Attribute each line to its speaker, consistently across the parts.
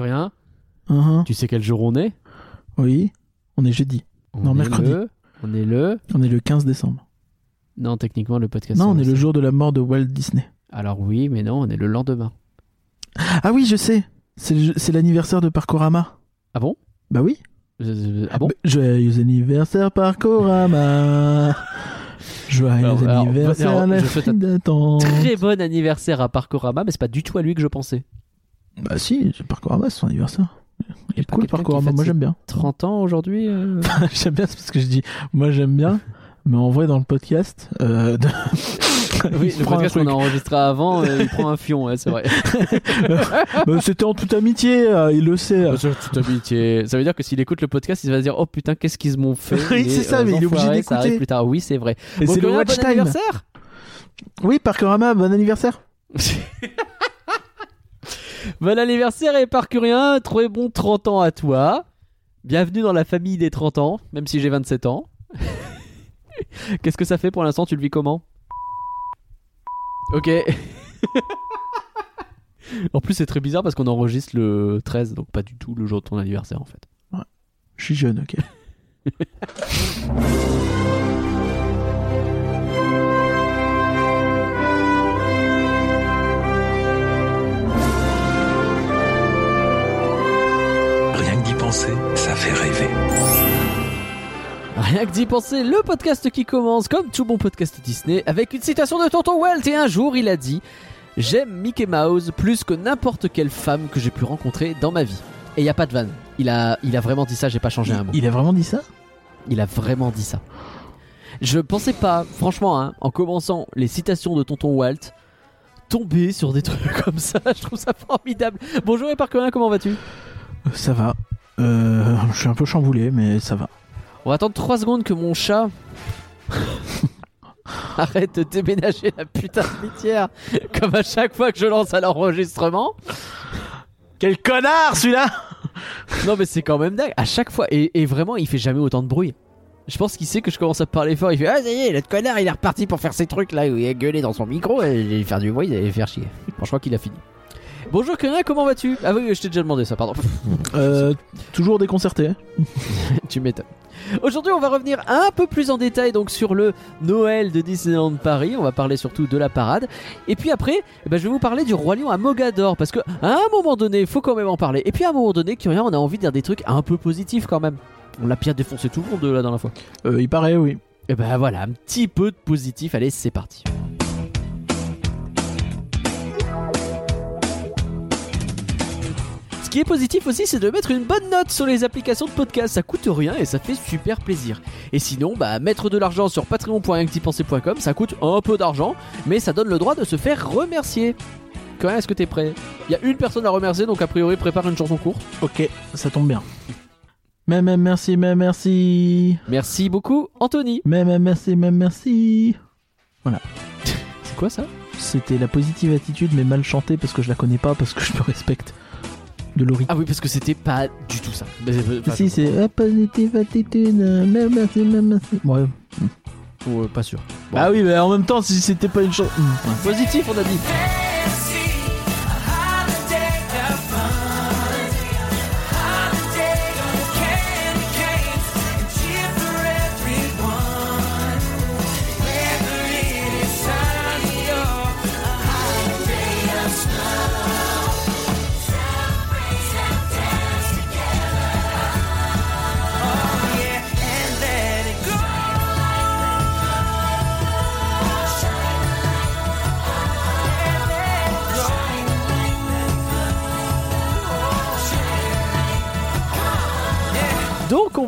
Speaker 1: Parcurien,
Speaker 2: Uhum.
Speaker 1: tu sais quel jour on est?
Speaker 2: Oui, on est jeudi.
Speaker 1: on
Speaker 2: Non,
Speaker 1: est
Speaker 2: mercredi.
Speaker 1: le- On est le.
Speaker 2: On est le 15 décembre.
Speaker 1: Non, techniquement, le podcast.
Speaker 2: Non, on est le jour de la mort de Walt Disney.
Speaker 1: Alors oui, mais non, on est le lendemain.
Speaker 2: Ah oui, je sais. C'est l'anniversaire de Parkorama.
Speaker 1: Ah bon?
Speaker 2: Bah oui.
Speaker 1: Euh, Ah bon?
Speaker 2: Bah, Joyeux anniversaire Parkorama. Joyeux
Speaker 1: Alors, alors,
Speaker 2: anniversaire
Speaker 1: alors,
Speaker 2: la
Speaker 1: je souhaite un
Speaker 2: fille d'attente.
Speaker 1: Très bon anniversaire à Parcorama, mais c'est pas du tout à lui que je pensais.
Speaker 2: Bah si, c'est Parkorama, c'est son anniversaire. Il est cool
Speaker 1: fête
Speaker 2: moi j'aime bien.
Speaker 1: 30 ans aujourd'hui euh
Speaker 2: j'aime bien, c'est parce que je dis, moi j'aime bien, mais en vrai dans le podcast, euh, de-
Speaker 1: Oui, le podcast qu'on a enregistré avant, euh, il prend un fion, ouais, c'est vrai.
Speaker 2: Bah, C'était en toute amitié, euh, il le sait.
Speaker 1: Bah, toute amitié. Ça veut dire que s'il écoute le podcast, il va se dire Oh putain, qu'est-ce qu'ils m'ont fait?
Speaker 2: Oui, c'est ça,
Speaker 1: euh,
Speaker 2: mais il est obligé d'écouter.
Speaker 1: plus tard. Oui, c'est vrai.
Speaker 2: Et c'est le watch
Speaker 1: bon
Speaker 2: time.
Speaker 1: anniversaire?
Speaker 2: Oui, Parkorama, bon anniversaire.
Speaker 1: Bon anniversaire et Parcurien, très bon 30 ans à toi. Bienvenue dans la famille des 30 ans, même si j'ai 27 ans. Qu'est-ce que ça fait pour l'instant? Tu le vis comment? Ok. en plus, c'est très bizarre parce qu'on enregistre le 13, donc pas du tout le jour de ton anniversaire en fait.
Speaker 2: Je suis jeune, ok.
Speaker 3: penser, ça fait rêver.
Speaker 1: Rien que d'y penser, le podcast qui commence comme tout bon podcast Disney avec une citation de Tonton Walt et un jour il a dit J'aime Mickey Mouse plus que n'importe quelle femme que j'ai pu rencontrer dans ma vie. Et il y a pas de vanne. Il a, il a vraiment dit ça, j'ai pas changé un mot.
Speaker 2: Il a vraiment dit ça?
Speaker 1: Il a vraiment dit ça. Je pensais pas, franchement, hein, en commençant les citations de Tonton Walt, tomber sur des trucs comme ça. Je trouve ça formidable. Bonjour et Parkerin, comment vas-tu?
Speaker 2: Ça va. Euh, je suis un peu chamboulé, mais ça va.
Speaker 1: On va attendre 3 secondes que mon chat arrête de déménager la putain de litière comme à chaque fois que je lance à l'enregistrement.
Speaker 2: Quel connard celui-là
Speaker 1: Non mais c'est quand même dingue, à chaque fois. Et, et vraiment, il fait jamais autant de bruit. Je pense qu'il sait que je commence à parler fort. Il fait Ah, ça y est, le connard, il est reparti pour faire ses trucs là où il a gueulé dans son micro. Et il faire du bruit, il va faire chier. Bon, je crois qu'il a fini. Bonjour Corinne, comment vas-tu? Ah oui, je t'ai déjà demandé ça, pardon.
Speaker 2: euh, Toujours déconcerté.
Speaker 1: tu m'étonnes. Aujourd'hui, on va revenir un peu plus en détail donc sur le Noël de Disneyland Paris. On va parler surtout de la parade. Et puis après, eh ben, je vais vous parler du Roi Lion à Mogador parce que à un moment donné, il faut quand même en parler. Et puis à un moment donné, Curien, on a envie de dire des trucs un peu positifs quand même. On l'a bien défoncé tout le monde la dernière fois.
Speaker 2: Euh, il paraît, oui.
Speaker 1: Et ben voilà, un petit peu de positif. Allez, c'est parti. Ce qui est positif aussi, c'est de mettre une bonne note sur les applications de podcast. Ça coûte rien et ça fait super plaisir. Et sinon, bah, mettre de l'argent sur patreon.actipenser.com, ça coûte un peu d'argent, mais ça donne le droit de se faire remercier. Quand est-ce que t'es prêt? Il y a une personne à remercier, donc a priori, prépare une chanson courte.
Speaker 2: Ok, ça tombe bien. Mais, mais merci, mais merci.
Speaker 1: Merci beaucoup, Anthony.
Speaker 2: Mais, mais merci, mais merci.
Speaker 1: C'est quoi ça?
Speaker 2: C'était la positive attitude, mais mal chantée parce que je la connais pas, parce que je me respecte. De Laurie.
Speaker 1: Ah oui, parce que c'était pas du tout ça. Euh, enfin,
Speaker 2: si, c'est positive attitude, mais merci, mais merci. Ouais.
Speaker 1: euh, pas sûr. Bon.
Speaker 2: Ah oui, mais en même temps, si c'était pas une chanson.
Speaker 1: Positif, on a dit.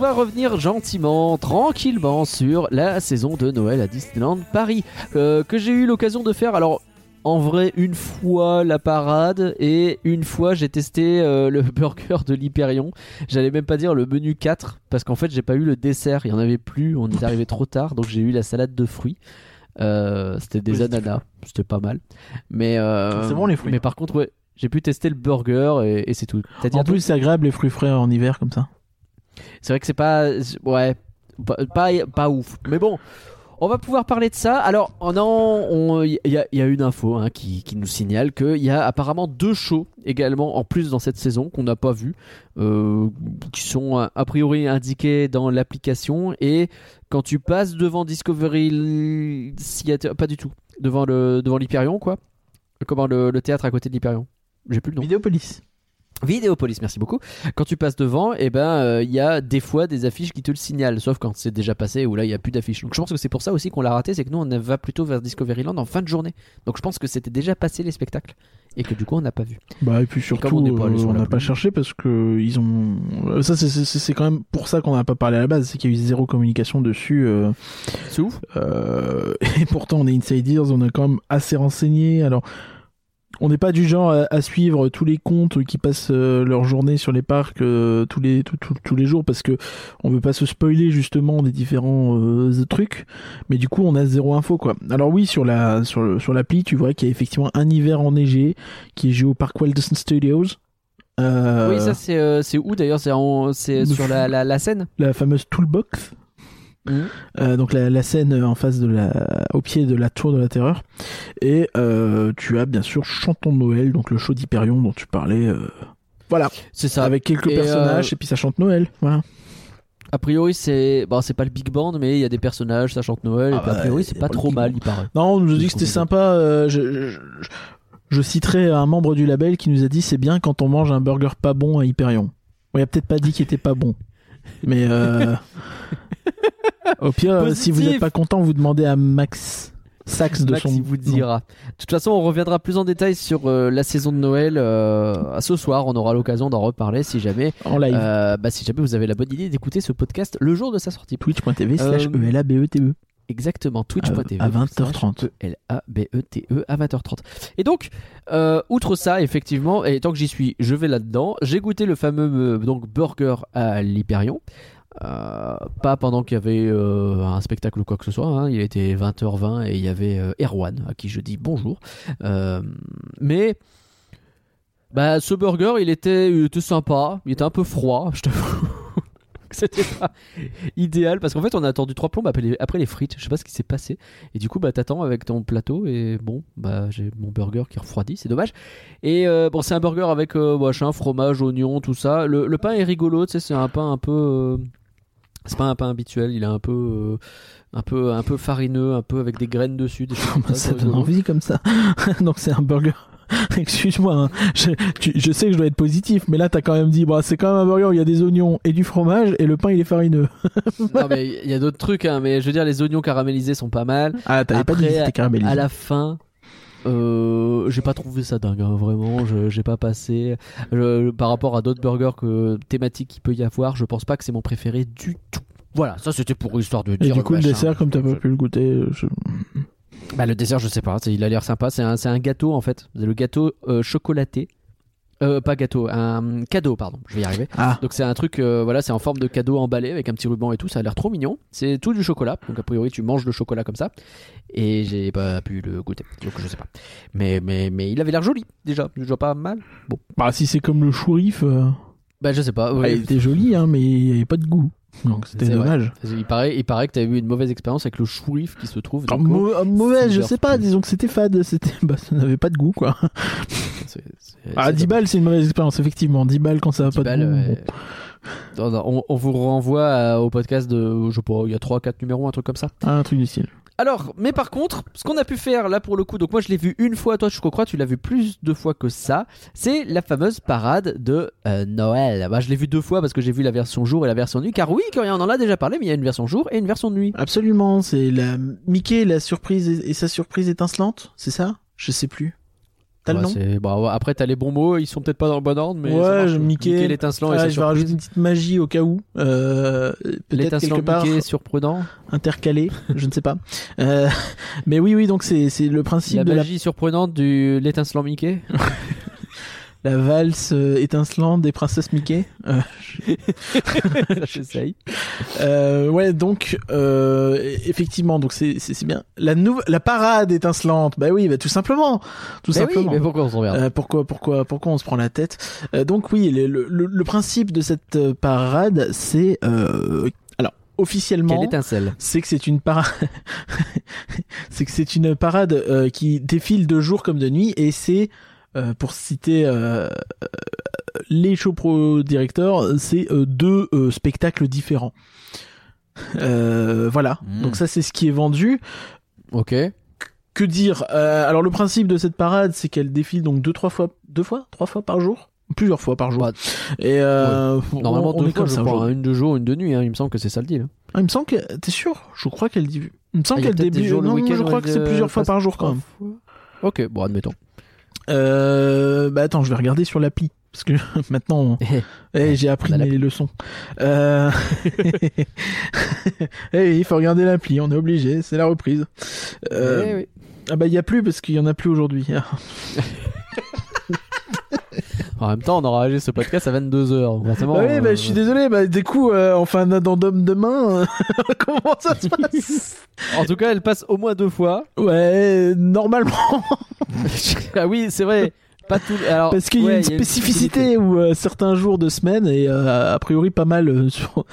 Speaker 1: Va revenir gentiment, tranquillement sur la saison de Noël à Disneyland Paris euh, que j'ai eu l'occasion de faire. Alors en vrai une fois la parade et une fois j'ai testé euh, le burger de l'Hyperion. J'allais même pas dire le menu 4 parce qu'en fait j'ai pas eu le dessert, il y en avait plus, on est arrivé trop tard donc j'ai eu la salade de fruits. Euh, c'était des ananas, c'était pas mal. Mais euh,
Speaker 2: C'est bon, les fruits.
Speaker 1: Mais par contre ouais, j'ai pu tester le burger et, et c'est tout.
Speaker 2: En plus, c'est agréable les fruits frais en hiver comme ça.
Speaker 1: C'est vrai que c'est pas. Ouais. Pas, pas, ouf. Mais bon. On va pouvoir parler de ça. Alors, il y, a- une info hein, qui, qui nous signale qu'il y a apparemment deux shows également en plus dans cette saison qu'on n'a pas vu, euh, qui sont a a priori indiqués dans l'application. Et quand tu passes devant Discovery Theater, pas du tout, devant le devant l'Hyperion, quoi. Comment le, le théâtre à côté de l'Hyperion J'ai plus le nom.
Speaker 2: Vidéopolis.
Speaker 1: Vidéopolis, merci beaucoup. Quand tu passes devant, eh ben, euh, il y a des fois des affiches qui te le signalent, sauf quand c'est déjà passé ou là il y a plus d'affiches. Donc je pense que c'est pour ça aussi qu'on l'a raté, c'est que nous on va plutôt vers Discoveryland en fin de journée. Donc je pense que c'était déjà passé les spectacles et que du coup on n'a pas vu.
Speaker 2: Bah et puis surtout,
Speaker 1: on pas
Speaker 2: euh, on n'a pas
Speaker 1: Blue.
Speaker 2: cherché parce que ils ont. euh, Ça c'est- quand même pour ça qu'on n'a pas parlé à la base, c'est qu'il y a eu zéro communication dessus. euh,
Speaker 1: C'est ouf.
Speaker 2: euh, et pourtant on est insiders, on est quand même assez renseigné. Alors on n'est pas du genre à, à suivre tous les comptes qui passent euh, leur journée sur les parcs euh, tous les tous jours parce que on veut pas se spoiler justement des différents euh, trucs. Mais du coup on a zéro info quoi. Alors oui sur la sur le, sur l'appli tu vois qu'il y a effectivement un hiver enneigé qui est joué au parc Walt Disney Studios.
Speaker 1: Oui, ça c'est c'est où d'ailleurs? C'est sur la, la, la scène?
Speaker 2: La fameuse toolbox. Euh, donc la, la scène en face de la, au pied de la tour de la terreur. Et euh, tu as bien sûr Chantons Noël, donc le show d'Hyperion dont tu parlais. euh, Voilà,
Speaker 1: C'est ça.
Speaker 2: avec quelques
Speaker 1: Et,
Speaker 2: personnages et puis ça chante Noël. Voilà.
Speaker 1: A priori c'est bon, c'est pas le big band, mais il y a des personnages, ça chante Noël.
Speaker 2: Ah
Speaker 1: et puis a
Speaker 2: bah,
Speaker 1: priori
Speaker 2: c'est
Speaker 1: pas trop mal, il paraît.
Speaker 2: Non, on nous a dit que c'était sympa. je, je, je- je citerai un membre du label qui nous a dit c'est bien quand on mange un burger pas bon à Hyperion. On il a peut-être pas dit qu'il était pas bon. Mais euh, au pire, euh, si vous n'êtes pas content, vous demandez à Max Sax de
Speaker 1: Max,
Speaker 2: son
Speaker 1: il vous dira. De toute façon, on reviendra plus en détail sur euh, la saison de Noël euh, ce soir. On aura l'occasion d'en reparler si jamais,
Speaker 2: en live.
Speaker 1: euh, bah, si jamais vous avez la bonne idée d'écouter ce podcast le jour de sa sortie.
Speaker 2: Twitch.tv slash ELABETE.
Speaker 1: Exactement, twitch.tv.
Speaker 2: À- à 20h30.
Speaker 1: L-A-B-E-T-E E à 20h30. Et donc, euh, outre ça, effectivement, et tant que j'y suis, je vais là-dedans. J'ai goûté le fameux euh, donc, burger à l'Hyperion. Euh, pas pendant qu'il y avait euh, un spectacle ou quoi que ce soit. hein. Il était 20h20 et il y avait euh, Erwan à qui je dis bonjour. Mais bah, ce burger, il était, il sympa. Il était un peu froid, je t'avoue. C'était pas idéal parce qu'en fait on a attendu trois plombes après les, frites. Je sais pas ce qui s'est passé. Et du coup bah t'attends avec ton plateau et bon bah j'ai mon burger qui refroidit, c'est dommage. Et bon c'est un burger avec euh, machin, fromage, oignon, tout ça. Le, le pain est rigolo, tu sais c'est un pain un peu c'est pas un pain habituel, il est un peu euh, un peu un peu farineux, un peu avec des graines dessus. Des ça,
Speaker 2: ça donne envie comme ça. Donc c'est un burger. Excuse-moi, hein. je, sais que je dois être positif, mais là t'as quand même dit, bah, c'est quand même un burger où il y a des oignons et du fromage et le pain il est farineux.
Speaker 1: Non mais il y a d'autres trucs hein, mais je veux dire les oignons caramélisés sont pas mal.
Speaker 2: Ah, t'avais pas dit que c'était caramélisé.
Speaker 1: À la fin, euh, j'ai pas trouvé ça dingue, hein, vraiment. J'ai pas passé. Je- par rapport à d'autres burgers que, thématiques qu'il peut y avoir, je pense pas que c'est mon préféré du tout. Voilà, ça c'était pour histoire de
Speaker 2: Et
Speaker 1: dire.
Speaker 2: du coup, le
Speaker 1: machin.
Speaker 2: dessert, comme t'as pas pu le goûter, je-
Speaker 1: Bah, le dessert, je sais pas. Il a l'air sympa. C'est un, un gâteau en fait. Le gâteau euh, chocolaté. Euh, pas gâteau, un cadeau, pardon. Je vais y arriver.
Speaker 2: Ah,
Speaker 1: Donc c'est un truc, euh, voilà, c'est en forme de cadeau emballé avec un petit ruban et tout. Ça a l'air trop mignon. C'est tout du chocolat. Donc a priori, tu manges le chocolat comme ça. Et j'ai pas pu le goûter. Donc je sais pas. Mais mais mais il avait l'air joli déjà. Déjà pas mal.
Speaker 2: bah si c'est comme le chourif, euh,
Speaker 1: Bah je sais pas. ouais.
Speaker 2: ah, il était joli, hein, mais il y avait pas de goût. Donc c'était
Speaker 1: vrai.
Speaker 2: dommage.
Speaker 1: Il paraît, il paraît que t'as eu une mauvaise expérience avec le chourif qui se trouve. Au-
Speaker 2: mau- euh, mauvaise, je sais pas, disons que c'était fade, c'était, bah, ça n'avait pas de goût, quoi. Ah,
Speaker 1: c'est
Speaker 2: 10 balles, c'est une mauvaise expérience, effectivement. 10 balles quand ça a
Speaker 1: 10
Speaker 2: pas
Speaker 1: balles,
Speaker 2: de goût.
Speaker 1: ouais. Non, non, on, on vous renvoie à- au podcast de, je sais pas, il y a 3-4 numéros, un truc comme ça.
Speaker 2: Ah, un truc du style.
Speaker 1: Alors, mais par contre, ce qu'on a pu faire là pour le coup, donc moi je l'ai vu une fois, toi je crois tu l'as vu plus de fois que ça, c'est la fameuse parade de euh, Noël. Bah, je l'ai vu deux fois parce que j'ai vu la version jour et la version nuit, car oui, quand on en a déjà parlé, mais il y a une version jour et une version nuit.
Speaker 2: Absolument, c'est la Mickey, la surprise et sa surprise étincelante, c'est ça? Je sais plus. T'as
Speaker 1: Ouais,
Speaker 2: le nom
Speaker 1: bah, après t'as les bons mots, ils sont peut-être pas dans le bon ordre, mais
Speaker 2: Ouais, je- Mickey-
Speaker 1: l'étincelant et
Speaker 2: Ah, je vais rajouter une petite magie au cas où. Euh, Peut-être
Speaker 1: L'étincelant
Speaker 2: quelque part
Speaker 1: Mickey surprenant,
Speaker 2: intercalé, je ne sais pas. Euh, mais oui, oui, donc c'est c'est le principe
Speaker 1: la
Speaker 2: de la,
Speaker 1: magie surprenante du l'étincelant Mickey.
Speaker 2: la valse euh, étincelante des princesses Mickey. Euh,
Speaker 1: J'essaye.
Speaker 2: Euh, ouais, donc euh, effectivement, donc c'est c'est bien. La nouvelle, la parade étincelante. Bah oui, bah tout simplement, tout
Speaker 1: Mais oui,
Speaker 2: simplement.
Speaker 1: mais pourquoi on se regarde?
Speaker 2: Euh, pourquoi, pourquoi, pourquoi on se prend la tête? Euh, Donc oui, le, le, le- principe de cette parade, c'est euh, alors officiellement, c'est que c'est une parade, c'est que c'est une parade euh, qui défile de jour comme de nuit et c'est euh, pour citer euh, euh, les show pro directeurs, c'est deux spectacles différents. Voilà.
Speaker 1: Mm.
Speaker 2: Donc ça c'est ce qui est vendu.
Speaker 1: Ok.
Speaker 2: Que dire Euh, Alors le principe de cette parade, c'est qu'elle défile donc deux trois fois, deux fois, trois fois par jour, plusieurs fois par jour.
Speaker 1: Bah,
Speaker 2: Et euh,
Speaker 1: Normalement,
Speaker 2: on, on
Speaker 1: deux
Speaker 2: est
Speaker 1: fois,
Speaker 2: comme
Speaker 1: je crois, une de jour, une de nuit. hein, Il me semble que c'est ça le deal.
Speaker 2: Ah, il me semble que t'es sûr? Je crois qu'elle dit. Il me semble
Speaker 1: Ah,
Speaker 2: qu'elle débute.
Speaker 1: le
Speaker 2: Non,
Speaker 1: week-end
Speaker 2: je crois que c'est plusieurs fois par jour quand même.
Speaker 1: Ok, bon, admettons.
Speaker 2: Euh, bah attends, je vais regarder sur l'appli parce que maintenant, eh, j'ai appris
Speaker 1: on a
Speaker 2: mes leçons. Euh... eh, il faut regarder l'appli, on est obligé, c'est la reprise. Euh,
Speaker 1: Eh oui.
Speaker 2: Ah bah il y a plus parce qu'il y en a plus aujourd'hui.
Speaker 1: En même temps, on aura réagi ce podcast à 22h. Forcément.
Speaker 2: Bah oui, bah, je suis désolé, bah du coup, euh, on fait un addendum demain. euh, Comment ça se passe?
Speaker 1: En tout cas, elle passe au moins deux fois.
Speaker 2: Ouais, normalement,
Speaker 1: ah oui, c'est vrai. Pas tout. Alors,
Speaker 2: parce qu'il y a une spécificité où euh, certains jours de semaine et euh, a priori pas mal euh, sur.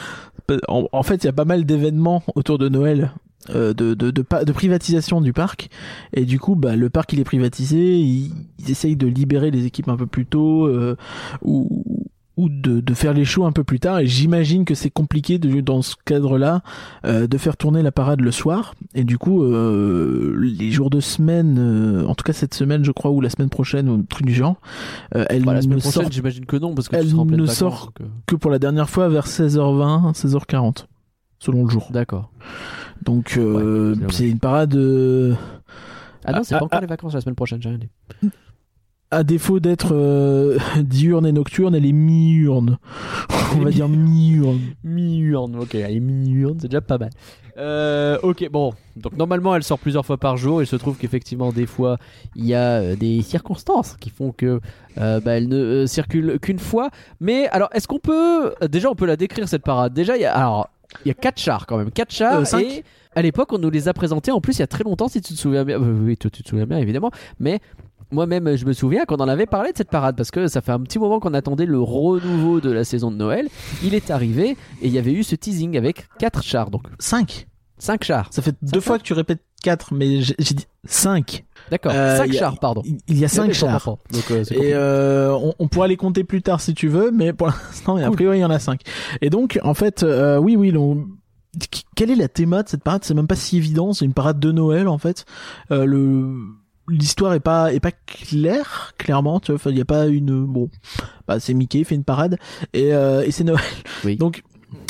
Speaker 2: En, en fait, il y a pas mal d'événements autour de Noël. Euh, de, de, de, de privatisation du parc. Et du coup bah, le parc il est privatisé ils, ils essayent de libérer les équipes un peu plus tôt euh, ou, ou de, de faire les shows un peu plus tard. Et j'imagine que c'est compliqué de, dans ce cadre là de faire tourner la parade le soir. Et du coup euh, les jours de semaine euh, en tout cas cette semaine je crois ou la semaine prochaine ou un truc du genre euh, elle
Speaker 1: Bah, la semaine
Speaker 2: ne
Speaker 1: prochaine,
Speaker 2: sort
Speaker 1: j'imagine que non, parce que
Speaker 2: elle
Speaker 1: tu seras en pleine
Speaker 2: ne
Speaker 1: vacances,
Speaker 2: sort-
Speaker 1: donc, euh,
Speaker 2: que pour la dernière fois vers 16h20 16h40 selon le jour.
Speaker 1: D'accord.
Speaker 2: Donc euh,
Speaker 1: Ouais, c'est
Speaker 2: une parade euh,
Speaker 1: Ah non, c'est pas encore les vacances la semaine prochaine, j'ai rien dit.
Speaker 2: à défaut d'être euh, diurne et nocturne, elle est mi-urne. On va dire mi-urne.
Speaker 1: Mi-urne, ok, allez, mi-urne, c'est déjà pas mal. Euh, ok, bon, donc normalement elle sort plusieurs fois par jour. Il se trouve qu'effectivement, des fois, il y a des circonstances qui font que euh, bah, elle ne circule qu'une fois. Mais alors, est-ce qu'on peut. Déjà, on peut la décrire cette parade. Déjà, il y a. Alors, il y a quatre chars quand même. Quatre chars.
Speaker 2: Euh, cinq.
Speaker 1: et à l'époque, on nous les a présentés en plus il y a très longtemps, si tu te souviens bien. Euh, oui, toi, tu te souviens bien, évidemment. Mais moi-même, je me souviens qu'on en avait parlé de cette parade parce que ça fait un petit moment qu'on attendait le renouveau de la saison de Noël. Il est arrivé et il y avait eu ce teasing avec quatre chars, donc
Speaker 2: 5.
Speaker 1: cinq chars.
Speaker 2: Ça fait deux fois que tu répètes 4, mais j'ai j'ai dit 5.
Speaker 1: D'accord,
Speaker 2: Euh,
Speaker 1: cinq
Speaker 2: il y a-
Speaker 1: chars, pardon.
Speaker 2: Il y a 5
Speaker 1: Mais je comprends
Speaker 2: chars.
Speaker 1: Donc, euh,
Speaker 2: Et euh, on, on pourra les compter plus tard si tu veux, mais pour l'instant, a
Speaker 1: Cool.
Speaker 2: priori, il y en a 5. Et donc, en fait, euh, oui, oui, l'on- qu- quelle est la théma de cette parade? C'est même pas si évident. C'est une parade de Noël, en fait. Euh, le l'histoire est pas est pas claire clairement tu vois il y a pas une bon bah c'est Mickey fait une parade et euh, et c'est Noël
Speaker 1: Oui.
Speaker 2: donc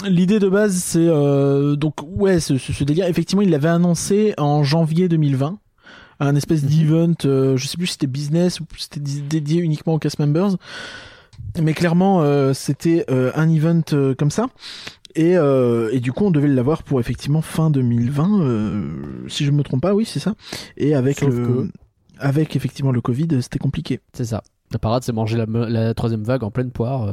Speaker 2: l'idée de base c'est euh, donc ouais ce, ce délire effectivement il l'avait annoncé en janvier 2020 un espèce
Speaker 1: Mhm.
Speaker 2: d'event euh, je sais plus si c'était business ou si c'était dé- dédié uniquement aux cast members mais clairement euh, c'était euh, un event euh, comme ça et, euh, et du coup on devait l'avoir pour effectivement fin 2020 euh, si je me trompe pas oui c'est ça et avec
Speaker 1: Sauf
Speaker 2: le
Speaker 1: que-
Speaker 2: avec effectivement le Covid c'était compliqué
Speaker 1: C'est ça. La parade, c'est manger la, la troisième vague en pleine poire. euh,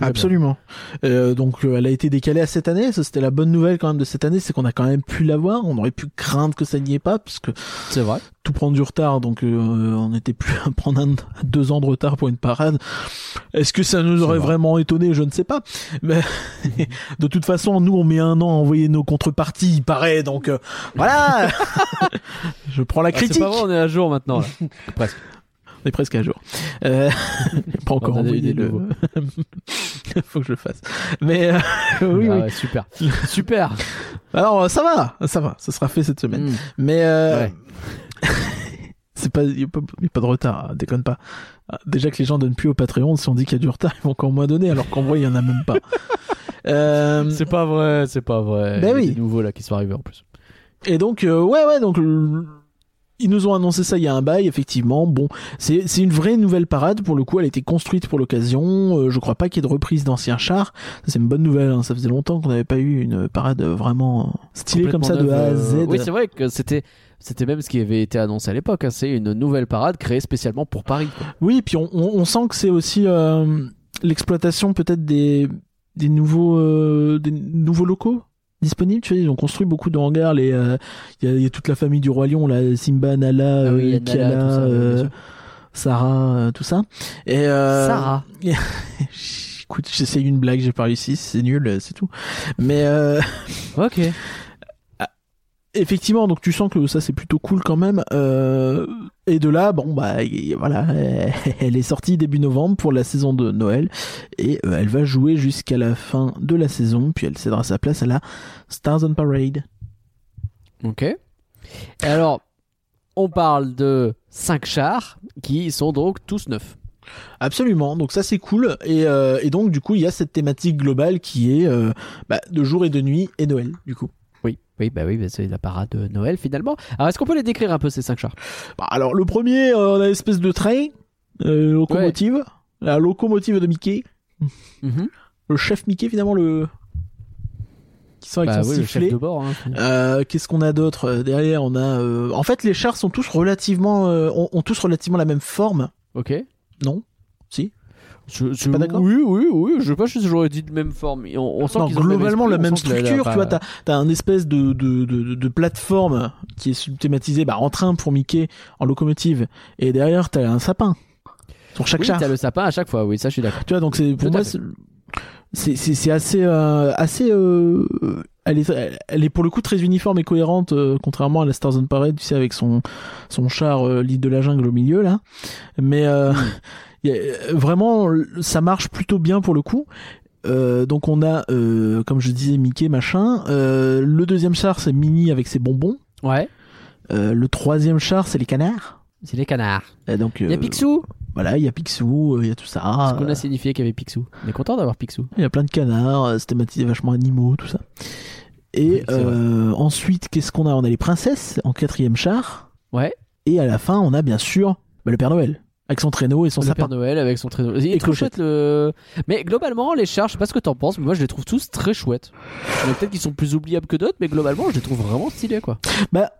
Speaker 2: absolument Euh, donc euh, elle a été décalée à cette année ça c'était la bonne nouvelle quand même de cette année c'est qu'on a quand même pu l'avoir on aurait pu craindre que ça n'y ait pas parce que.
Speaker 1: C'est vrai.
Speaker 2: tout prend du retard, donc euh, on n'était plus à prendre un, deux ans de retard pour une parade. Est-ce que ça nous aurait
Speaker 1: vrai.
Speaker 2: vraiment étonné? Je ne sais pas. Mais de toute façon, nous, on met un an à envoyer nos contreparties, il paraît, donc euh, voilà. Je prends la
Speaker 1: Ah, c'est
Speaker 2: critique.
Speaker 1: pas vrai, on est à jour maintenant. Là. Presque.
Speaker 2: Est presque à jour. Euh, pas encore
Speaker 1: On en a eu
Speaker 2: envoyé le. Faut que je le fasse. Mais euh, oui,
Speaker 1: Ah
Speaker 2: oui.
Speaker 1: super. super.
Speaker 2: Alors ça va, ça va, ça sera fait cette semaine.
Speaker 1: Mm.
Speaker 2: Mais euh,
Speaker 1: Ouais.
Speaker 2: c'est pas, y a pas, y a pas de retard, hein, déconne pas. Ah, Déjà que les gens donnent plus au Patreon, si on dit qu'il y a du retard, ils vont encore moins donner, alors qu'en vrai, il y en a même pas. Euh,
Speaker 1: C'est pas vrai, c'est pas vrai.
Speaker 2: Ben oui.
Speaker 1: des nouveaux là qui sont arrivés en plus.
Speaker 2: et donc, euh, ouais, ouais, donc le- ils nous ont annoncé ça il y a un bail, effectivement. Bon, c'est c'est une vraie nouvelle parade pour le coup. Elle a été construite pour l'occasion. Euh, je crois pas qu'il y ait de reprise d'anciens chars. Ça, C'est une bonne nouvelle. hein. Ça faisait longtemps qu'on n'avait pas eu une parade vraiment stylée comme ça de A à
Speaker 1: neuve,
Speaker 2: Z.
Speaker 1: euh, Oui, c'est vrai que c'était. C'était même ce qui avait été annoncé à l'époque. hein. C'est une nouvelle parade créée spécialement pour Paris. quoi.
Speaker 2: Oui, puis on, on, on sent que c'est aussi euh, l'exploitation peut-être des, des nouveaux euh, des nouveaux locaux disponibles. Tu vois, ils ont construit beaucoup de hangars. Les, euh, il y, a, il y a toute la famille du roi lion, là, Simba, Nala,
Speaker 1: Ah oui, y
Speaker 2: euh,
Speaker 1: Nala,
Speaker 2: Kiala,
Speaker 1: ça,
Speaker 2: euh. Sarah, euh, tout ça. Et euh,
Speaker 1: Sarah.
Speaker 2: écoute, j'essaye une blague, j'ai pas réussi, c'est nul, c'est tout. Mais euh,
Speaker 1: Ok.
Speaker 2: Effectivement, donc tu sens que ça c'est plutôt cool quand même. Euh, et de là, bon bah voilà, elle est sortie début novembre pour la saison de Noël et euh, elle va jouer jusqu'à la fin de la saison, puis elle cédera sa place à la Stars on Parade.
Speaker 1: Ok. Et alors, on parle de 5 chars qui sont donc tous neufs.
Speaker 2: Absolument, donc ça c'est cool. Et, euh, et donc du coup il y a cette thématique globale qui est euh, bah, de jour et de nuit et Noël du coup.
Speaker 1: Oui, bah oui, bah c'est la parade de Noël finalement. Alors, est-ce qu'on peut les décrire un peu ces 5 chars
Speaker 2: Bah, alors le premier, euh, on a une espèce de train, euh, locomotive, la locomotive de Mickey,
Speaker 1: Mhm.
Speaker 2: le chef Mickey finalement le qui sort avec
Speaker 1: Bah
Speaker 2: son
Speaker 1: oui, le
Speaker 2: sifflet.
Speaker 1: chef de bord. hein.
Speaker 2: Euh, Qu'est-ce qu'on a d'autre derrière? On a, en fait, les chars sont tous relativement, ont, ont tous relativement la même forme,
Speaker 1: Ok.
Speaker 2: non? Si?
Speaker 1: Je, je-
Speaker 2: pas d'accord
Speaker 1: Oui, oui, oui. Je sais pas si j'aurais dit de même forme. On, on sent
Speaker 2: Non,
Speaker 1: qu'ils ont le même
Speaker 2: globalement
Speaker 1: esprit,
Speaker 2: la même
Speaker 1: la-
Speaker 2: structure.
Speaker 1: la-
Speaker 2: tu vois, t'as as un espèce de de, de, de plateforme qui est thématisée bah, en train pour Mickey, en locomotive, et derrière t'as un sapin sur chaque
Speaker 1: Oui,
Speaker 2: char.
Speaker 1: t'as le sapin à chaque fois. Oui, ça, je suis d'accord.
Speaker 2: Tu vois, donc c'est pour
Speaker 1: Tout
Speaker 2: moi c'est c'est c'est assez euh, assez euh, elle est elle est pour le coup très uniforme et cohérente euh, contrairement à la Stars on Parade tu sais avec son son char euh, l'île de la jungle au milieu là mais euh, y a- vraiment ça marche plutôt bien pour le coup euh, donc on a euh, comme je disais Mickey machin euh, le deuxième char c'est Minnie avec ses bonbons
Speaker 1: Ouais.
Speaker 2: Euh, le troisième char c'est les canards
Speaker 1: C'est les canards.
Speaker 2: Et donc
Speaker 1: Il y a
Speaker 2: euh,
Speaker 1: Picsou.
Speaker 2: voilà il y a Picsou euh, il y a tout ça
Speaker 1: Ce qu'on a signifié qu'il y avait Picsou. On est content d'avoir Picsou.
Speaker 2: Il y a plein de canards, euh, c'est thématisé vachement animaux, tout ça. Et
Speaker 1: Oui,
Speaker 2: euh, ensuite, qu'est-ce qu'on a? On a les princesses en quatrième char.
Speaker 1: Ouais.
Speaker 2: Et à la fin, on a bien sûr bah, le Père Noël avec son traîneau et son
Speaker 1: le
Speaker 2: sapin.
Speaker 1: Père Noël avec son traîneau. Il est
Speaker 2: Et
Speaker 1: trop chouette le. Mais globalement, les chars, je sais pas ce que t'en penses, mais moi je les trouve tous très chouettes. Peut-être qui sont plus oubliables que d'autres, mais globalement, je les trouve vraiment stylés quoi.
Speaker 2: Bah,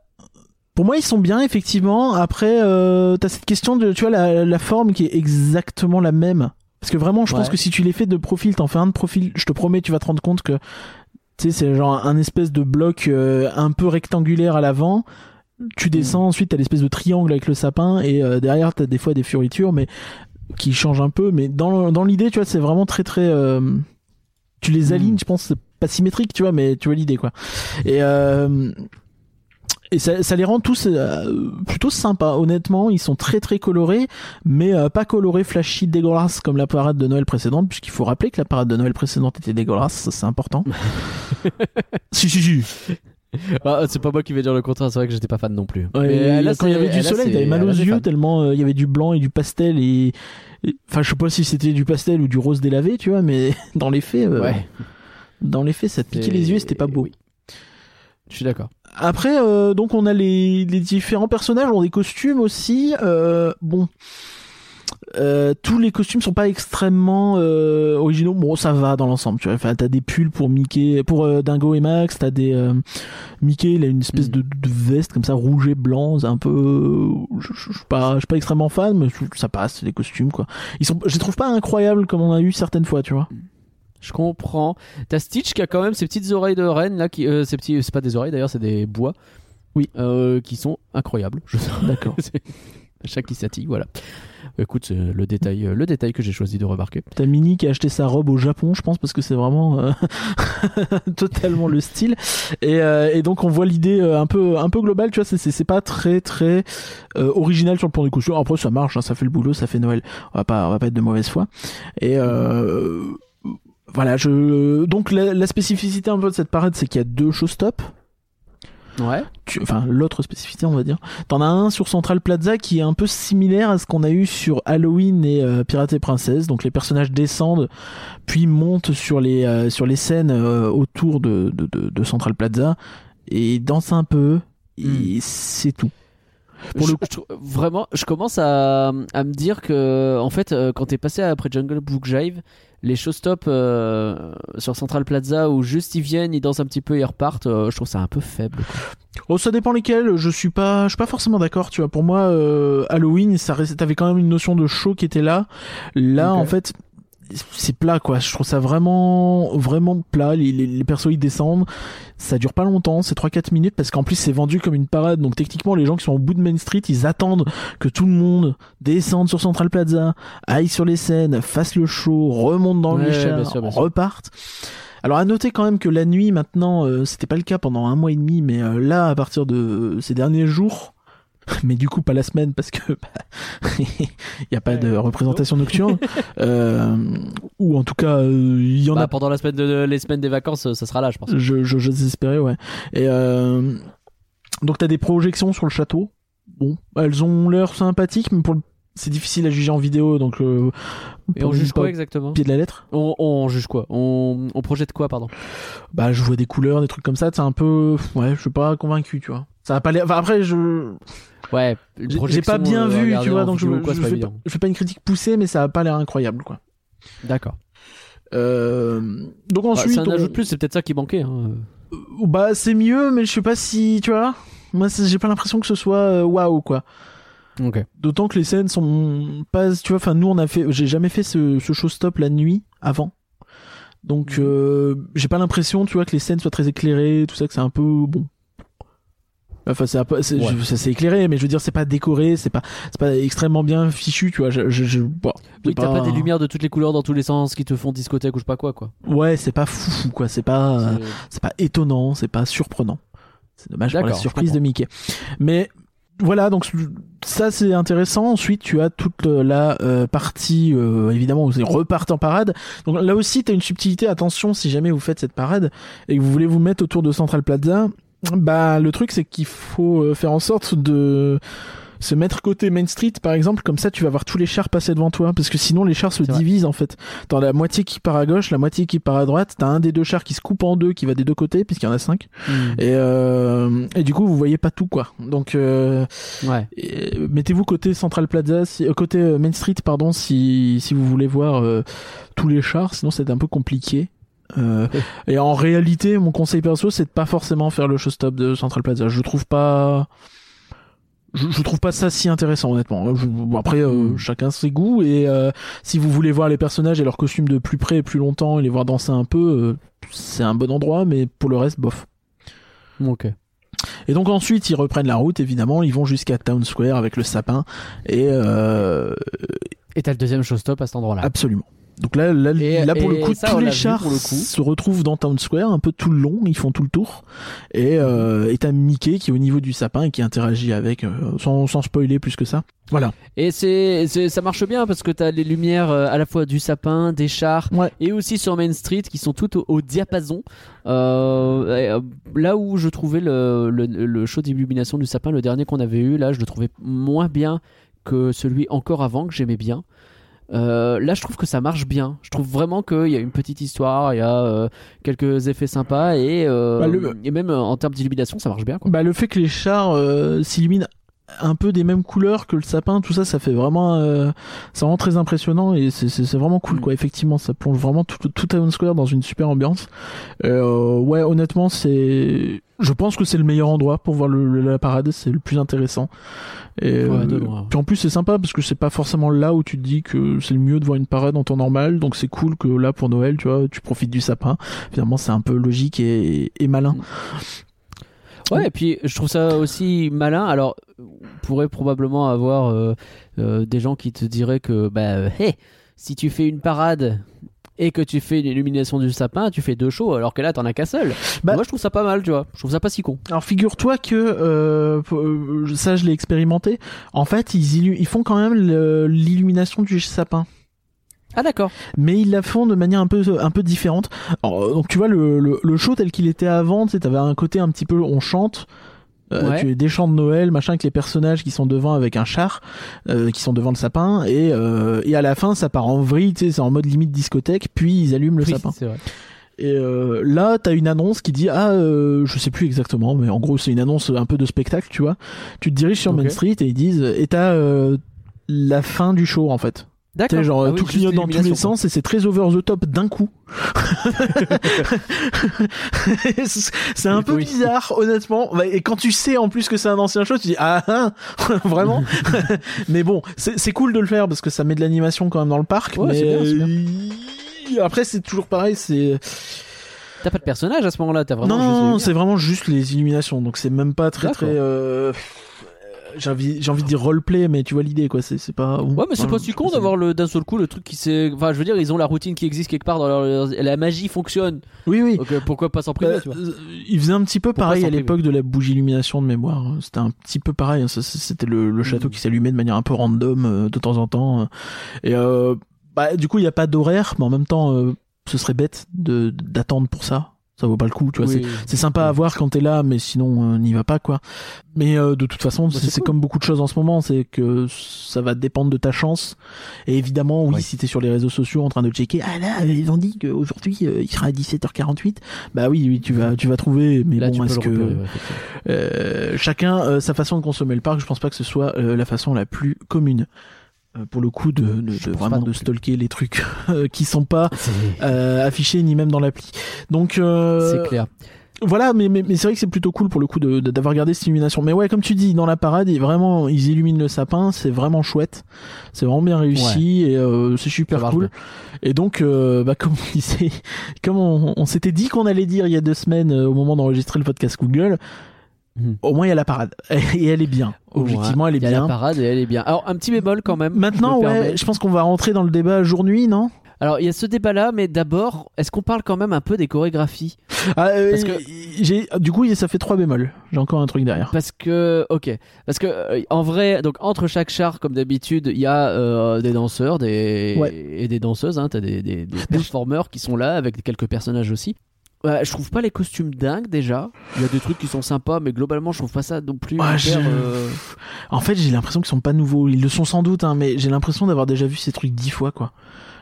Speaker 2: pour moi, ils sont bien, effectivement. Après, euh, t'as cette question de, tu vois, la, la forme qui est exactement la même. Parce que vraiment, je pense que si tu les fais de profil, t'en fais un de profil, je te promets, tu vas te rendre compte que, tu sais, c'est genre un espèce de bloc euh, un peu rectangulaire à l'avant. Tu descends, ensuite t'as l'espèce de triangle avec le sapin, et euh, derrière t'as des fois des fioritures, mais qui changent un peu. Mais dans, dans l'idée, tu vois, c'est vraiment très très. euh, tu les
Speaker 1: Mm.
Speaker 2: alignes, je pense, c'est pas symétrique, tu vois, mais tu vois l'idée, quoi. Et euh, et ça, ça les rend tous euh, plutôt sympas. Honnêtement, ils sont très très colorés, mais euh, pas colorés flashy dégueulasses comme la parade de Noël précédente, puisqu'il faut rappeler que la parade de Noël précédente était dégueulasse, ça c'est important. si si si.
Speaker 1: Ah, c'est pas moi qui vais dire le contraire, c'est vrai que j'étais pas fan non plus.
Speaker 2: Ouais,
Speaker 1: Mais, euh, là,
Speaker 2: quand il y avait du
Speaker 1: là,
Speaker 2: soleil, t'avais mal
Speaker 1: là,
Speaker 2: aux yeux
Speaker 1: fan.
Speaker 2: tellement euh, il y avait du blanc et du pastel et enfin je sais pas si c'était du pastel ou du rose délavé, tu vois, mais dans les faits, euh,
Speaker 1: Ouais.
Speaker 2: dans les faits, ça te piquait les yeux, et c'était pas beau.
Speaker 1: oui. Je suis d'accord.
Speaker 2: Après, euh, donc on a les, les différents personnages ont des costumes aussi. Bon, euh, tous les costumes sont pas extrêmement euh, originaux. Bon, ça va dans l'ensemble. Tu vois, enfin, t'as des pulls pour Mickey, pour euh, Dingo et Max. T'as des Mickey, il a une espèce
Speaker 1: Mm.
Speaker 2: de, de veste comme ça rouge et blanc. C'est un peu, je, je, je suis pas, je suis pas extrêmement fan, mais je- ça passe. C'est des costumes quoi. Ils sont, je les trouve pas incroyables comme on a eu certaines fois, tu vois.
Speaker 1: Je comprends. T'as Stitch qui a quand même ses petites oreilles de reine là, qui, ces petits, c'est pas des oreilles d'ailleurs, c'est des bois.
Speaker 2: Oui.
Speaker 1: Qui sont incroyables. Je...
Speaker 2: D'accord.
Speaker 1: Chaque qui s'attille, voilà. Écoute, c'est le détail, euh, le détail que j'ai choisi de remarquer.
Speaker 2: T'as Minnie qui a acheté sa robe au Japon, je pense, parce que c'est vraiment euh, totalement le style. Et, euh, et donc on voit l'idée euh, un peu un peu globale, tu vois. C'est- pas très très euh, original sur le plan du costume. Après ça marche, hein, ça fait le boulot, ça fait Noël. On va pas on va pas être de mauvaise foi. Et euh, voilà, je donc la, la spécificité un peu de cette parade, c'est qu'il y a deux showstops.
Speaker 1: Ouais.
Speaker 2: Tu- enfin l'autre spécificité on va dire. T'en as un sur Central Plaza qui est un peu similaire à ce qu'on a eu sur Halloween et euh, Pirates et Princesses. Donc les personnages descendent puis montent sur les euh, sur les scènes euh, autour de, de, de, de Central Plaza et dansent un peu et c'est tout. Pour
Speaker 1: je,
Speaker 2: le
Speaker 1: je trouve- vraiment, je commence à, à me dire que, en fait, euh, quand t'es passé après Jungle Book Jive, les showstops euh, sur Central Plaza où juste ils viennent, ils dansent un petit peu et ils repartent, euh, je trouve ça un peu faible. quoi.
Speaker 2: Oh, ça dépend lesquels. Je suis pas, je suis pas forcément d'accord. Tu vois, pour moi, euh, Halloween, ça, t'avais quand même une notion de show qui était là. Là, en fait, c'est plat quoi. Je trouve ça vraiment vraiment plat. Les, les, les persos ils descendent, ça dure pas longtemps, c'est 3-4 minutes parce qu'en plus c'est vendu comme une parade. Donc techniquement les gens qui sont au bout de Main Street ils attendent que tout le monde descende sur Central Plaza, aille sur les scènes, fasse le show, remonte dans
Speaker 1: Ouais,
Speaker 2: les
Speaker 1: bien
Speaker 2: chars,
Speaker 1: sûr, bien sûr.
Speaker 2: reparte. Alors à noter quand même que la nuit maintenant, euh, c'était pas le cas pendant un mois et demi, mais euh, là à partir de euh, ces derniers jours, mais du coup pas la semaine parce que bah, il y a pas de représentation nocturne, euh, ou en tout cas euh, il y en
Speaker 1: Bah,
Speaker 2: a.
Speaker 1: pendant la semaine de, les semaines des vacances, ça sera là, je pense.
Speaker 2: Je espérer ouais. Et euh, donc t'as des projections sur le château? Bon, elles ont l'air sympathiques, mais pour le... c'est difficile à juger en vidéo, donc euh,
Speaker 1: Et on juge quoi exactement?
Speaker 2: pied de la lettre?
Speaker 1: on, on juge quoi? On, on projette quoi, pardon?
Speaker 2: Bah je vois des couleurs des trucs comme ça c'est un peu ouais je suis pas convaincu tu vois ça a pas l'air enfin, après je
Speaker 1: Ouais,
Speaker 2: j'ai pas bien
Speaker 1: euh,
Speaker 2: vu tu vois donc je,
Speaker 1: quoi,
Speaker 2: je fais pas, je fais pas une critique poussée mais ça a pas l'air incroyable quoi
Speaker 1: D'accord.
Speaker 2: euh, donc
Speaker 1: Bah,
Speaker 2: ensuite
Speaker 1: c'est un
Speaker 2: on-
Speaker 1: plus, c'est peut-être ça qui manquait. Hein.
Speaker 2: euh, bah c'est mieux mais je sais pas si tu vois moi j'ai pas l'impression que ce soit euh, waouh quoi
Speaker 1: Ok.
Speaker 2: d'autant que les scènes sont pas tu vois enfin nous on a fait j'ai jamais fait ce, ce show stop la nuit avant donc
Speaker 1: Mhm.
Speaker 2: euh, j'ai pas l'impression tu vois que les scènes soient très éclairées tout ça que c'est un peu bon enfin c'est c'est
Speaker 1: Ouais.
Speaker 2: ça c'est éclairé mais je veux dire c'est pas décoré c'est pas c'est pas extrêmement bien fichu tu vois je, je, je- bon, c'est
Speaker 1: Oui, t'as pas des lumières de toutes les couleurs dans tous les sens qui te font discothèque ou je sais pas quoi, quoi.
Speaker 2: ouais c'est pas fou fou, quoi c'est pas euh,
Speaker 1: C'est-
Speaker 2: c'est pas étonnant, c'est pas surprenant. C'est dommage pour la surprise de Mickey. Mais voilà, donc ça c'est intéressant. Ensuite, tu as toute la euh, partie euh, évidemment où ils repartent en parade. Donc là aussi, tu as une subtilité. Attention, si jamais vous faites cette parade et que vous voulez vous mettre autour de Central Plaza, bah le truc c'est qu'il faut euh, faire en sorte de se mettre côté Main Street par exemple. Comme ça tu vas voir tous les chars passer devant toi. Parce que sinon les chars se
Speaker 1: vrai.
Speaker 2: divisent en fait. Dans la moitié qui part à gauche la moitié qui part à droite. T'as un des deux chars qui se coupe en deux qui va des deux côtés puisqu'il y en a cinq.
Speaker 1: Hmm.
Speaker 2: et, euh, et du coup vous voyez pas tout quoi. Donc euh,
Speaker 1: Ouais.
Speaker 2: et- mettez-vous côté Central Plaza si, euh, côté euh, Main Street pardon si si vous voulez voir euh, tous les chars. Sinon c'est un peu compliqué euh, et en réalité mon conseil perso c'est de pas forcément faire le showstop de Central Plaza je trouve pas je, je trouve pas ça si intéressant honnêtement Je- bon, après euh,
Speaker 1: Mm.
Speaker 2: chacun ses goûts et euh, si vous voulez voir les personnages et leurs costumes de plus près et plus longtemps et les voir danser un peu euh, c'est un bon endroit mais pour le reste bof
Speaker 1: Ok.
Speaker 2: et donc ensuite ils reprennent la route évidemment, ils vont jusqu'à Town Square avec le sapin et euh,
Speaker 1: Et t'as le deuxième showstop à cet endroit-là.
Speaker 2: absolument. Donc là, là,
Speaker 1: Et-
Speaker 2: là pour le coup,
Speaker 1: ça,
Speaker 2: tous les chars
Speaker 1: pour le coup.
Speaker 2: se retrouvent dans Town Square un peu tout le long, ils font tout le tour. Et euh, t'as Mickey qui est au niveau du sapin et qui interagit avec, euh, sans, sans spoiler plus que ça. Voilà.
Speaker 1: Et c'est, ça marche bien parce que t'as les lumières euh, à la fois du sapin, des chars
Speaker 2: Ouais.
Speaker 1: et aussi sur Main Street qui sont toutes au, au diapason. Euh, là où je trouvais le, le, le show d'illumination du sapin, le dernier qu'on avait eu, là je le trouvais moins bien que celui encore avant que j'aimais bien. Euh, là, je trouve que ça marche bien. Je trouve vraiment qu'il y a une petite histoire, il y a euh, quelques effets sympas et, euh,
Speaker 2: Bah, le-
Speaker 1: et même euh, en termes d'illumination, ça marche bien. Quoi.
Speaker 2: Bah le fait que les chars euh, s'illuminent un peu des mêmes couleurs que le sapin, tout ça, ça fait vraiment, euh, c'est vraiment très impressionnant et c'est vraiment cool
Speaker 1: Mm.
Speaker 2: quoi. Effectivement, ça plonge vraiment tout, tout Town Square dans une super ambiance. Euh, ouais, honnêtement, c'est, je pense que c'est le meilleur endroit pour voir le, le- la parade, c'est le plus intéressant. Et,
Speaker 1: Ouais,
Speaker 2: euh, puis en plus c'est sympa parce que c'est pas forcément là où tu te dis que c'est le mieux de voir une parade en temps normal, donc c'est cool que là pour Noël, tu vois, tu profites du sapin. Finalement, c'est un peu logique et, et malin.
Speaker 1: Ouais, et puis je trouve ça aussi malin. Alors, on pourrait probablement avoir euh, euh, des gens qui te diraient que, bah, hey, si tu fais une parade et que tu fais l'illumination du sapin, tu fais deux shows, alors que là, t'en as qu'un seul.
Speaker 2: Bah-
Speaker 1: Moi, je trouve ça pas mal, tu vois. Je trouve ça pas si con.
Speaker 2: Alors figure-toi que euh, euh, ça je l'ai expérimenté. En fait, ils, ils font quand même l'illumination du sapin,
Speaker 1: Ah, d'accord.
Speaker 2: mais ils la font de manière un peu un peu différente. Alors, euh, donc tu vois le, le, le show tel qu'il était avant, tu sais, t'avais un côté un petit peu on chante. Euh,
Speaker 1: Ouais.
Speaker 2: tu as des chants de Noël, machin, avec les personnages qui sont devant avec un char, euh, qui sont devant le sapin, et, euh, et à la fin ça part en vrille, tu sais, c'est en mode limite discothèque, puis ils allument le
Speaker 1: Oui,
Speaker 2: sapin.
Speaker 1: c'est vrai.
Speaker 2: Et euh, là, t'as une annonce qui dit ah, euh, je sais plus exactement, mais en gros c'est une annonce un peu de spectacle, tu vois. Tu te diriges sur. Main Street et ils disent et t'as euh, la fin du show en fait.
Speaker 1: D'accord.
Speaker 2: genre
Speaker 1: Ah oui,
Speaker 2: tout clignote dans tous les sens et c'est très over the top d'un coup. c'est un peu
Speaker 1: Oui.
Speaker 2: bizarre, honnêtement. Ouais, Et quand tu sais en plus que c'est un ancien show, tu dis ah, ah vraiment. mais bon, c'est cool de le faire parce que ça met de l'animation quand même dans le parc.
Speaker 1: Ouais,
Speaker 2: mais
Speaker 1: bien,
Speaker 2: après c'est toujours pareil, c'est
Speaker 1: T'as pas de personnage à ce moment-là, t'as vraiment
Speaker 2: non, c'est vraiment juste les illuminations. Donc c'est même pas très très. euh, J'ai envie, j'ai envie de dire roleplay, mais tu vois l'idée quoi. C'est c'est pas.
Speaker 1: Ouais, mais c'est
Speaker 2: Enfin,
Speaker 1: pas si con d'avoir le d'un seul coup le truc qui s'est. Enfin, je veux dire, ils ont la routine qui existe quelque part dans leur. La magie fonctionne.
Speaker 2: Oui, oui.
Speaker 1: Donc euh, pourquoi pas s'en priver,
Speaker 2: Bah,
Speaker 1: tu vois
Speaker 2: euh, il faisait un petit peu pareil à l'époque de la bougie illumination de mémoire. C'était un petit peu pareil. hein. Ça, C'était le, le château
Speaker 1: Mm.
Speaker 2: qui s'allumait de manière un peu random euh, de temps en temps. euh. Et euh, bah, du coup, il n'y a pas d'horaire, mais en même temps, euh, ce serait bête de d'attendre pour ça. Ça vaut pas le coup, tu vois.
Speaker 1: Oui.
Speaker 2: c'est- sympa à voir quand t'es là, mais sinon, euh, n'y va pas, quoi. Mais euh, de toute façon, c'est
Speaker 1: c'est cool.
Speaker 2: comme beaucoup de choses en ce moment, c'est que ça va dépendre de ta chance. Et évidemment, oui, si t'es sur les réseaux sociaux en train de checker, ah là, ils ont dit qu'aujourd'hui, euh, il sera à 17h48. Bah oui, oui, tu vas, tu vas trouver. Mais
Speaker 1: Là,
Speaker 2: bon, est-ce que
Speaker 1: repérer, ouais, effectivement.
Speaker 2: euh, chacun euh, sa façon de consommer le parc, je pense pas que ce soit euh, la façon la plus commune. Euh, pour le coup, de, de, de vraiment de stalker les trucs qui sont pas euh, affichés ni même dans l'appli. Donc euh,
Speaker 1: c'est clair.
Speaker 2: voilà, mais, mais, mais c'est vrai que c'est plutôt cool pour le coup d'avoir gardé cette illumination. Mais ouais, comme tu dis, dans la parade, ils, vraiment, ils illuminent le sapin, c'est vraiment chouette, c'est vraiment bien réussi et euh, c'est super cool. Et donc, euh, bah, comme on disait, comme on, on s'était dit qu'on allait dire il y a deux semaines euh, au moment d'enregistrer le podcast Google,
Speaker 1: Mhm.
Speaker 2: au moins il y a la parade et elle est bien. Objectivement, elle est
Speaker 1: Il y a
Speaker 2: bien.
Speaker 1: la parade et elle est bien. Alors, un petit bémol quand même.
Speaker 2: Maintenant,
Speaker 1: je
Speaker 2: ouais, je pense qu'on va rentrer dans le débat jour-nuit, non?
Speaker 1: Alors, il y a ce débat-là, mais d'abord, est-ce qu'on parle quand même un peu des chorégraphies?
Speaker 2: Ah, euh,
Speaker 1: Parce que-
Speaker 2: j'ai, du coup, ça fait trois bémols. J'ai encore un truc derrière.
Speaker 1: Parce que, ok, parce que euh, en vrai, donc entre chaque char, comme d'habitude, il y a euh, des danseurs, des
Speaker 2: Ouais.
Speaker 1: et des danseuses. Hein, T'as des, des, des performeurs qui sont là avec quelques personnages aussi. Ouais, je trouve pas les costumes dingues déjà. Il y a des trucs qui sont sympas, mais globalement, je trouve pas ça non plus.
Speaker 2: Ouais,
Speaker 1: hyper,
Speaker 2: j'ai-
Speaker 1: euh,
Speaker 2: En fait, j'ai l'impression qu'ils sont pas nouveaux. Ils le sont sans doute, hein, mais j'ai l'impression d'avoir déjà vu ces trucs dix fois, quoi.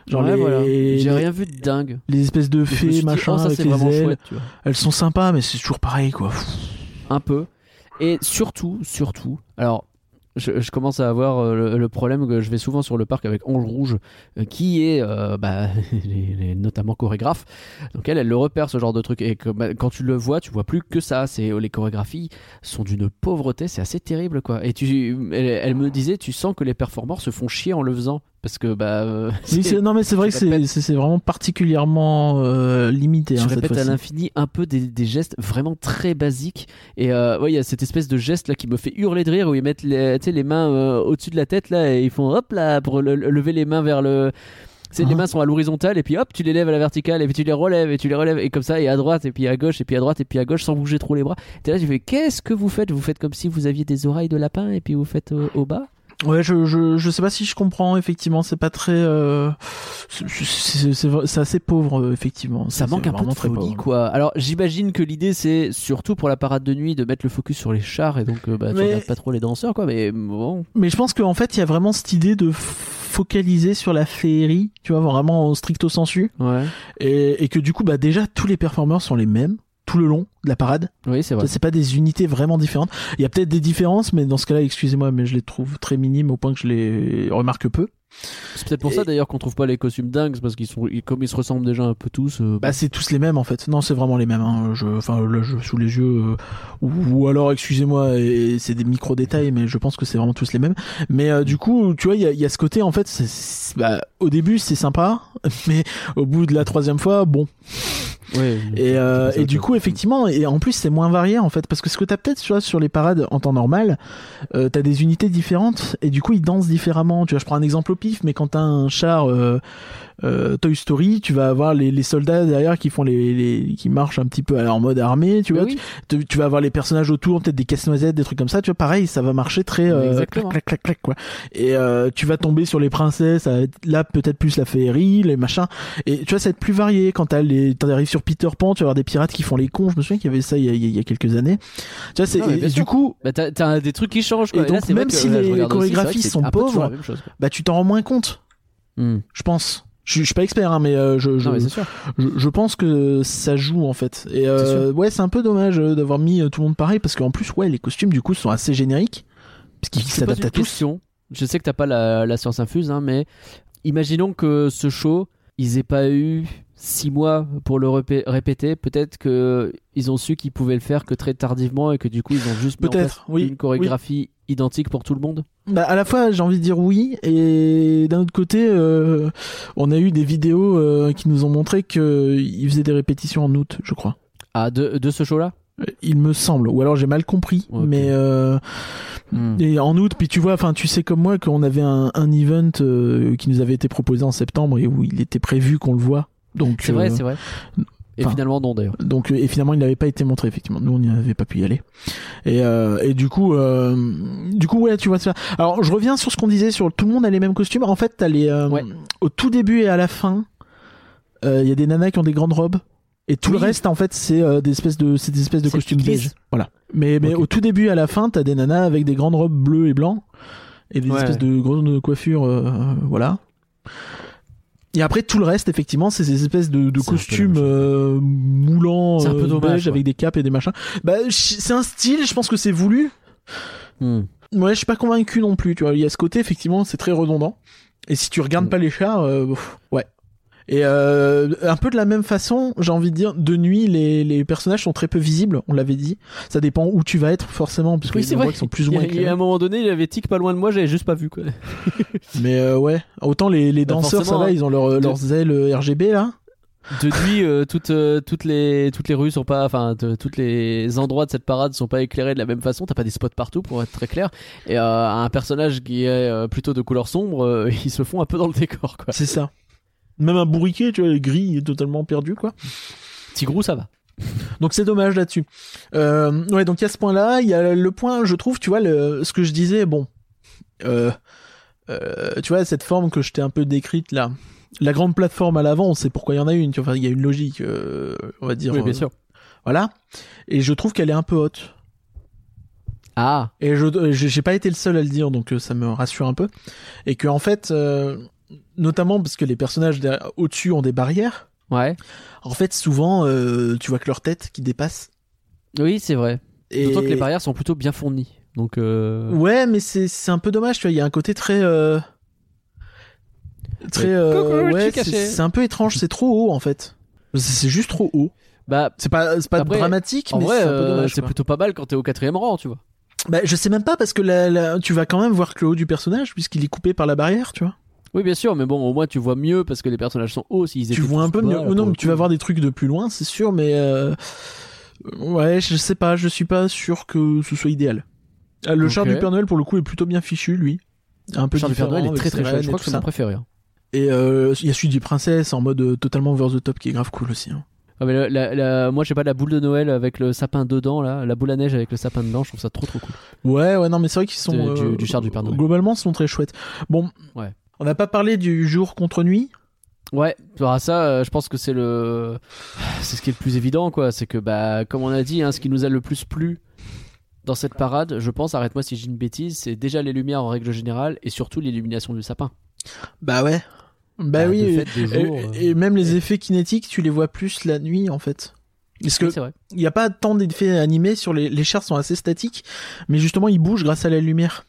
Speaker 2: Genre
Speaker 1: ouais,
Speaker 2: les,
Speaker 1: voilà. J'ai rien vu de dingue.
Speaker 2: les espèces de fées,
Speaker 1: dit,
Speaker 2: machin,
Speaker 1: oh, ça
Speaker 2: avec les
Speaker 1: vraiment
Speaker 2: ailes.
Speaker 1: chouette, tu vois.
Speaker 2: Elles sont sympas, mais c'est toujours pareil, quoi.
Speaker 1: un peu. Et surtout, surtout, alors je, commence à avoir euh, le, problème que je vais souvent sur le parc avec Ange Rouge, euh, qui est euh, bah, notamment chorégraphe. Donc elle, elle le repère ce genre de truc. Et bah, quand tu le vois, tu vois plus que ça. C'est les chorégraphies sont d'une pauvreté, c'est assez terrible quoi. Et tu, elle, elle me disait, tu sens que les performeurs se font chier en le faisant parce que bah. euh,
Speaker 2: Oui, non, mais c'est vrai que c'est vraiment particulièrement euh, limité.
Speaker 1: Tu
Speaker 2: hein, cette
Speaker 1: répètes à l'infini un peu des, des gestes vraiment très basiques. Et euh, ouais, il y a cette espèce de geste là qui me fait hurler de rire où ils mettent les, les mains euh, au-dessus de la tête là et ils font hop là pour le- le- lever les mains vers le. Les
Speaker 2: Ah.
Speaker 1: mains sont à l'horizontale et puis hop, tu les lèves à la verticale et puis tu les relèves et tu les relèves et comme ça et à droite et puis à gauche et puis à droite et puis à gauche sans bouger trop les bras. T'es là, tu fais qu'est-ce que vous faites? Vous faites comme si vous aviez des oreilles de lapin et puis vous faites au, au bas?
Speaker 2: Ouais, je, je, je sais pas si je comprends, effectivement, c'est pas très. euh, c'est- assez pauvre, euh, effectivement.
Speaker 1: Ça manque un peu de
Speaker 2: très
Speaker 1: folie, quoi. Alors, j'imagine que l'idée, c'est surtout pour la parade de nuit de mettre le focus sur les chars et donc euh, bah, tu regardes pas trop les danseurs, quoi. Mais bon,
Speaker 2: Mais je pense qu'en fait, il y a vraiment cette idée de focaliser sur la féerie, tu vois, vraiment au stricto sensu.
Speaker 1: ouais.
Speaker 2: Et, et que du coup, bah, déjà, tous les performeurs sont les mêmes tout le long de la parade.
Speaker 1: Oui, c'est vrai.
Speaker 2: C'est pas des unités vraiment différentes. Il y a peut-être des différences, mais dans ce cas-là, excusez-moi, mais je les trouve très minimes au point que je les remarque peu.
Speaker 1: C'est peut-être pour ça d'ailleurs qu'on trouve pas les costumes dingues, parce qu'ils sont, ils- comme ils se ressemblent déjà un peu tous. euh,
Speaker 2: Bah, c'est tous les mêmes en fait. Non, c'est vraiment les mêmes. Hein. Je, enfin, là, je sous les yeux. euh, ou, ou alors, excusez-moi, et c'est des micro détails, mais je pense que c'est vraiment tous les mêmes. Mais euh, du coup, tu vois, il y a, y a ce côté en fait. bah, au début, c'est sympa, mais au bout de la troisième fois, bon.
Speaker 1: Ouais,
Speaker 2: Et, euh, et du coup, effectivement, et en plus, c'est moins varié en fait, parce que ce que t'as peut-être, tu vois, sur les parades en temps normal, euh, t'as des unités différentes, et du coup, ils dansent différemment. Tu vois, je prends un exemple au pif, mais quand t'as un char euh, euh, Toy Story, tu vas avoir les, les soldats derrière qui font les, les qui marchent un petit peu alors, en mode armée, tu
Speaker 1: Bah
Speaker 2: vois.
Speaker 1: oui.
Speaker 2: Tu, tu vas avoir les personnages autour, peut-être des casse-noisettes, des trucs comme ça. Tu vois, pareil, ça va marcher très euh,
Speaker 1: Exactement.
Speaker 2: clac, clac, clac, clac, quoi. Et euh, tu vas tomber sur les princesses, là peut-être plus la féerie, les machins. Et tu vois, ça va être plus varié quand t'as les, t'arrives sur Peter Pan, tu vas avoir des pirates qui font les cons. Je me souviens qu'il y avait ça il y a, il y a- quelques années. Tu vois, c'est et- et du coup,
Speaker 1: Bah, t'as, t'as des trucs qui changent. Quoi.
Speaker 2: Et
Speaker 1: Et là,
Speaker 2: donc, même
Speaker 1: que,
Speaker 2: si
Speaker 1: là,
Speaker 2: les
Speaker 1: aussi,
Speaker 2: chorégraphies sont pauvres,
Speaker 1: chose,
Speaker 2: bah tu t'en rends moins compte.
Speaker 1: Hmm.
Speaker 2: Je pense. Je, suis- je suis pas expert, hein, mais euh, je, je,
Speaker 1: Non, mais c'est sûr.
Speaker 2: je, je pense que ça joue en fait. Et euh, ouais, c'est un peu dommage euh, d'avoir mis tout le monde pareil parce qu'en plus, ouais, les costumes du coup sont assez génériques parce qu'ils s'adaptent à tous.
Speaker 1: question. Je sais que t'as pas la, la science infuse, hein, mais imaginons que ce show, ils aient pas eu six mois pour le répé- répéter. Peut-être que ils ont su qu'ils pouvaient le faire que très tardivement et que du coup ils ont juste mis en
Speaker 2: Peut-être,
Speaker 1: place
Speaker 2: oui,
Speaker 1: une chorégraphie identique pour tout le monde.
Speaker 2: Bah, à la fois, j'ai envie de dire oui, et d'un autre côté, euh, on a eu des vidéos euh, qui nous ont montré qu'ils faisaient des répétitions en août, je crois.
Speaker 1: Ah, de, de ce show-là?
Speaker 2: Euh, Il me semble, ou alors j'ai mal compris, mais euh, et en août, puis tu vois, enfin, tu sais comme moi qu'on avait un, un event euh, qui nous avait été proposé en septembre et où il était prévu qu'on le voit. Donc
Speaker 1: C'est vrai,
Speaker 2: euh,
Speaker 1: c'est vrai. Et
Speaker 2: enfin,
Speaker 1: finalement, non d'ailleurs.
Speaker 2: Donc euh, et finalement il n'avait pas été montré effectivement. Nous on n'y avait pas pu y aller. Et euh, et du coup euh, du coup ouais tu vois ça. Alors je reviens sur ce qu'on disait sur tout le monde a les mêmes costumes. En fait t'as les euh,
Speaker 1: Ouais.
Speaker 2: au tout début et à la fin euh, il y a des nanas qui ont des grandes robes. Et tout
Speaker 1: Oui.
Speaker 2: le reste, en fait, c'est euh, des espèces de, c'est des espèces de
Speaker 1: Celles
Speaker 2: costumes beige. Voilà. Mais, au tout début et à la fin, t'as des nanas avec des grandes robes bleues et blancs et des
Speaker 1: Ouais.
Speaker 2: espèces de grosses coiffures, euh, voilà. Et après tout le reste, effectivement, c'est ces espèces de, de costumes euh, moulants,
Speaker 1: un peu
Speaker 2: euh,
Speaker 1: dommage,
Speaker 2: beige, avec des capes et des machins. Bah, c'est un style. Je pense que c'est voulu.
Speaker 1: Hmm.
Speaker 2: Ouais, je suis pas convaincu non plus. Tu vois, il y a ce côté effectivement, c'est très redondant. Et si tu regardes
Speaker 1: Mm.
Speaker 2: pas les chars, euh, ouais. Et euh, un peu de la même façon, j'ai envie de dire, de nuit, les, les personnages sont très peu visibles. On l'avait dit. Ça dépend où tu vas être forcément, parce que
Speaker 1: Oui,
Speaker 2: les
Speaker 1: c'est
Speaker 2: endroits
Speaker 1: vrai.
Speaker 2: qui sont plus ou
Speaker 1: y
Speaker 2: moins
Speaker 1: il y a
Speaker 2: éclairés.
Speaker 1: un moment donné, il avait tic pas loin de moi, j'avais juste pas vu quoi.
Speaker 2: Mais euh, ouais, autant les, les
Speaker 1: Bah,
Speaker 2: danseurs, ça va, ils ont leur,
Speaker 1: de-
Speaker 2: leurs ailes euh, RGB là.
Speaker 1: De nuit, euh, toutes, euh, toutes, les, toutes les rues sont pas. Enfin, toutes les endroits de cette parade sont pas éclairés de la même façon. T'as pas des spots partout pour être très clair. Et euh, un personnage qui est euh, plutôt de couleur sombre, euh, ils se font un peu dans le décor quoi.
Speaker 2: C'est ça. Même un bourriquet, tu vois, gris est totalement perdu quoi.
Speaker 1: Tigrou, ça va.
Speaker 2: Donc c'est dommage là-dessus. Euh, ouais, donc il y a ce point-là, il y a le point, je trouve, tu vois, le, ce que je disais, bon, euh, euh, tu vois, cette forme que je t'ai un peu décrite là, la grande plateforme à l'avant, on sait pourquoi il y en a une, tu vois, il y a une logique, euh, on va dire.
Speaker 1: Oui, bien
Speaker 2: euh,
Speaker 1: sûr.
Speaker 2: Voilà. Et je trouve qu'elle est un peu haute.
Speaker 1: Ah,
Speaker 2: Et je euh, j'ai pas été le seul à le dire, donc ça me rassure un peu. Et que en fait, euh, notamment parce que les personnages au-dessus ont des barrières.
Speaker 1: ouais.
Speaker 2: En fait, souvent, euh, tu vois que leur tête qui dépasse.
Speaker 1: Oui, c'est vrai.
Speaker 2: Et...
Speaker 1: D'autant que les barrières sont plutôt bien fournies. Donc, euh...
Speaker 2: Ouais, mais c'est un peu dommage, tu vois. Il y a un côté très euh, très
Speaker 1: Ouais.
Speaker 2: c'est un peu étrange. C'est trop haut en fait. C'est- juste trop haut.
Speaker 1: bah,
Speaker 2: C'est pas pas
Speaker 1: Après,
Speaker 2: dramatique, mais c'est un peu dommage.
Speaker 1: c'est
Speaker 2: quoi.
Speaker 1: plutôt pas mal quand t'es au quatrième rang, tu vois.
Speaker 2: Bah, je sais même pas parce que la- la- tu vas quand même voir que le haut du personnage puisqu'il est coupé par la barrière, tu vois.
Speaker 1: Oui, bien sûr, mais bon, au moins tu vois mieux parce que les personnages sont hauts. S'ils
Speaker 2: tu vois un peu mieux. non,
Speaker 1: le
Speaker 2: mais tu vas voir des trucs de plus loin, c'est sûr, mais euh... ouais, je sais pas, je suis pas sûr que ce soit idéal. Ah, Le char du Père Noël pour le coup est plutôt bien fichu, lui. Un peu
Speaker 1: Charles Père
Speaker 2: différent.
Speaker 1: Noël est très très chouette. Je crois que c'est mon préféré. hein.
Speaker 2: Et euh, il y a celui des princesses en mode euh, totalement over the top qui est grave cool aussi. hein.
Speaker 1: Ah, mais la- la- la- moi, j'ai pas la boule de Noël avec le sapin dedans, là, la boule à neige avec le sapin dedans. Je trouve ça trop trop cool.
Speaker 2: Ouais, ouais, non, mais c'est vrai qu'ils sont
Speaker 1: De- du- du char du Père Noël.
Speaker 2: Globalement, ils sont très chouettes. Bon,
Speaker 1: Ouais.
Speaker 2: On n'a pas parlé du jour contre nuit?
Speaker 1: Ouais, bah, ça, euh, je pense que c'est le, c'est ce qui est le plus évident, quoi. C'est que, bah, comme on a dit, hein, ce qui nous a le plus plu dans cette parade, je pense, arrête-moi si j'ai une bêtise, c'est déjà les lumières en règle générale et surtout l'illumination du sapin.
Speaker 2: Bah ouais. Bah,
Speaker 1: Bah,
Speaker 2: oui.
Speaker 1: fait,
Speaker 2: et,
Speaker 1: euh,
Speaker 2: et même les effets kinétiques, tu les vois plus la nuit en fait. Parce que
Speaker 1: Oui,
Speaker 2: il n'y a pas tant d'effets animés sur les les chars sont assez statiques, mais justement ils bougent grâce à la lumière.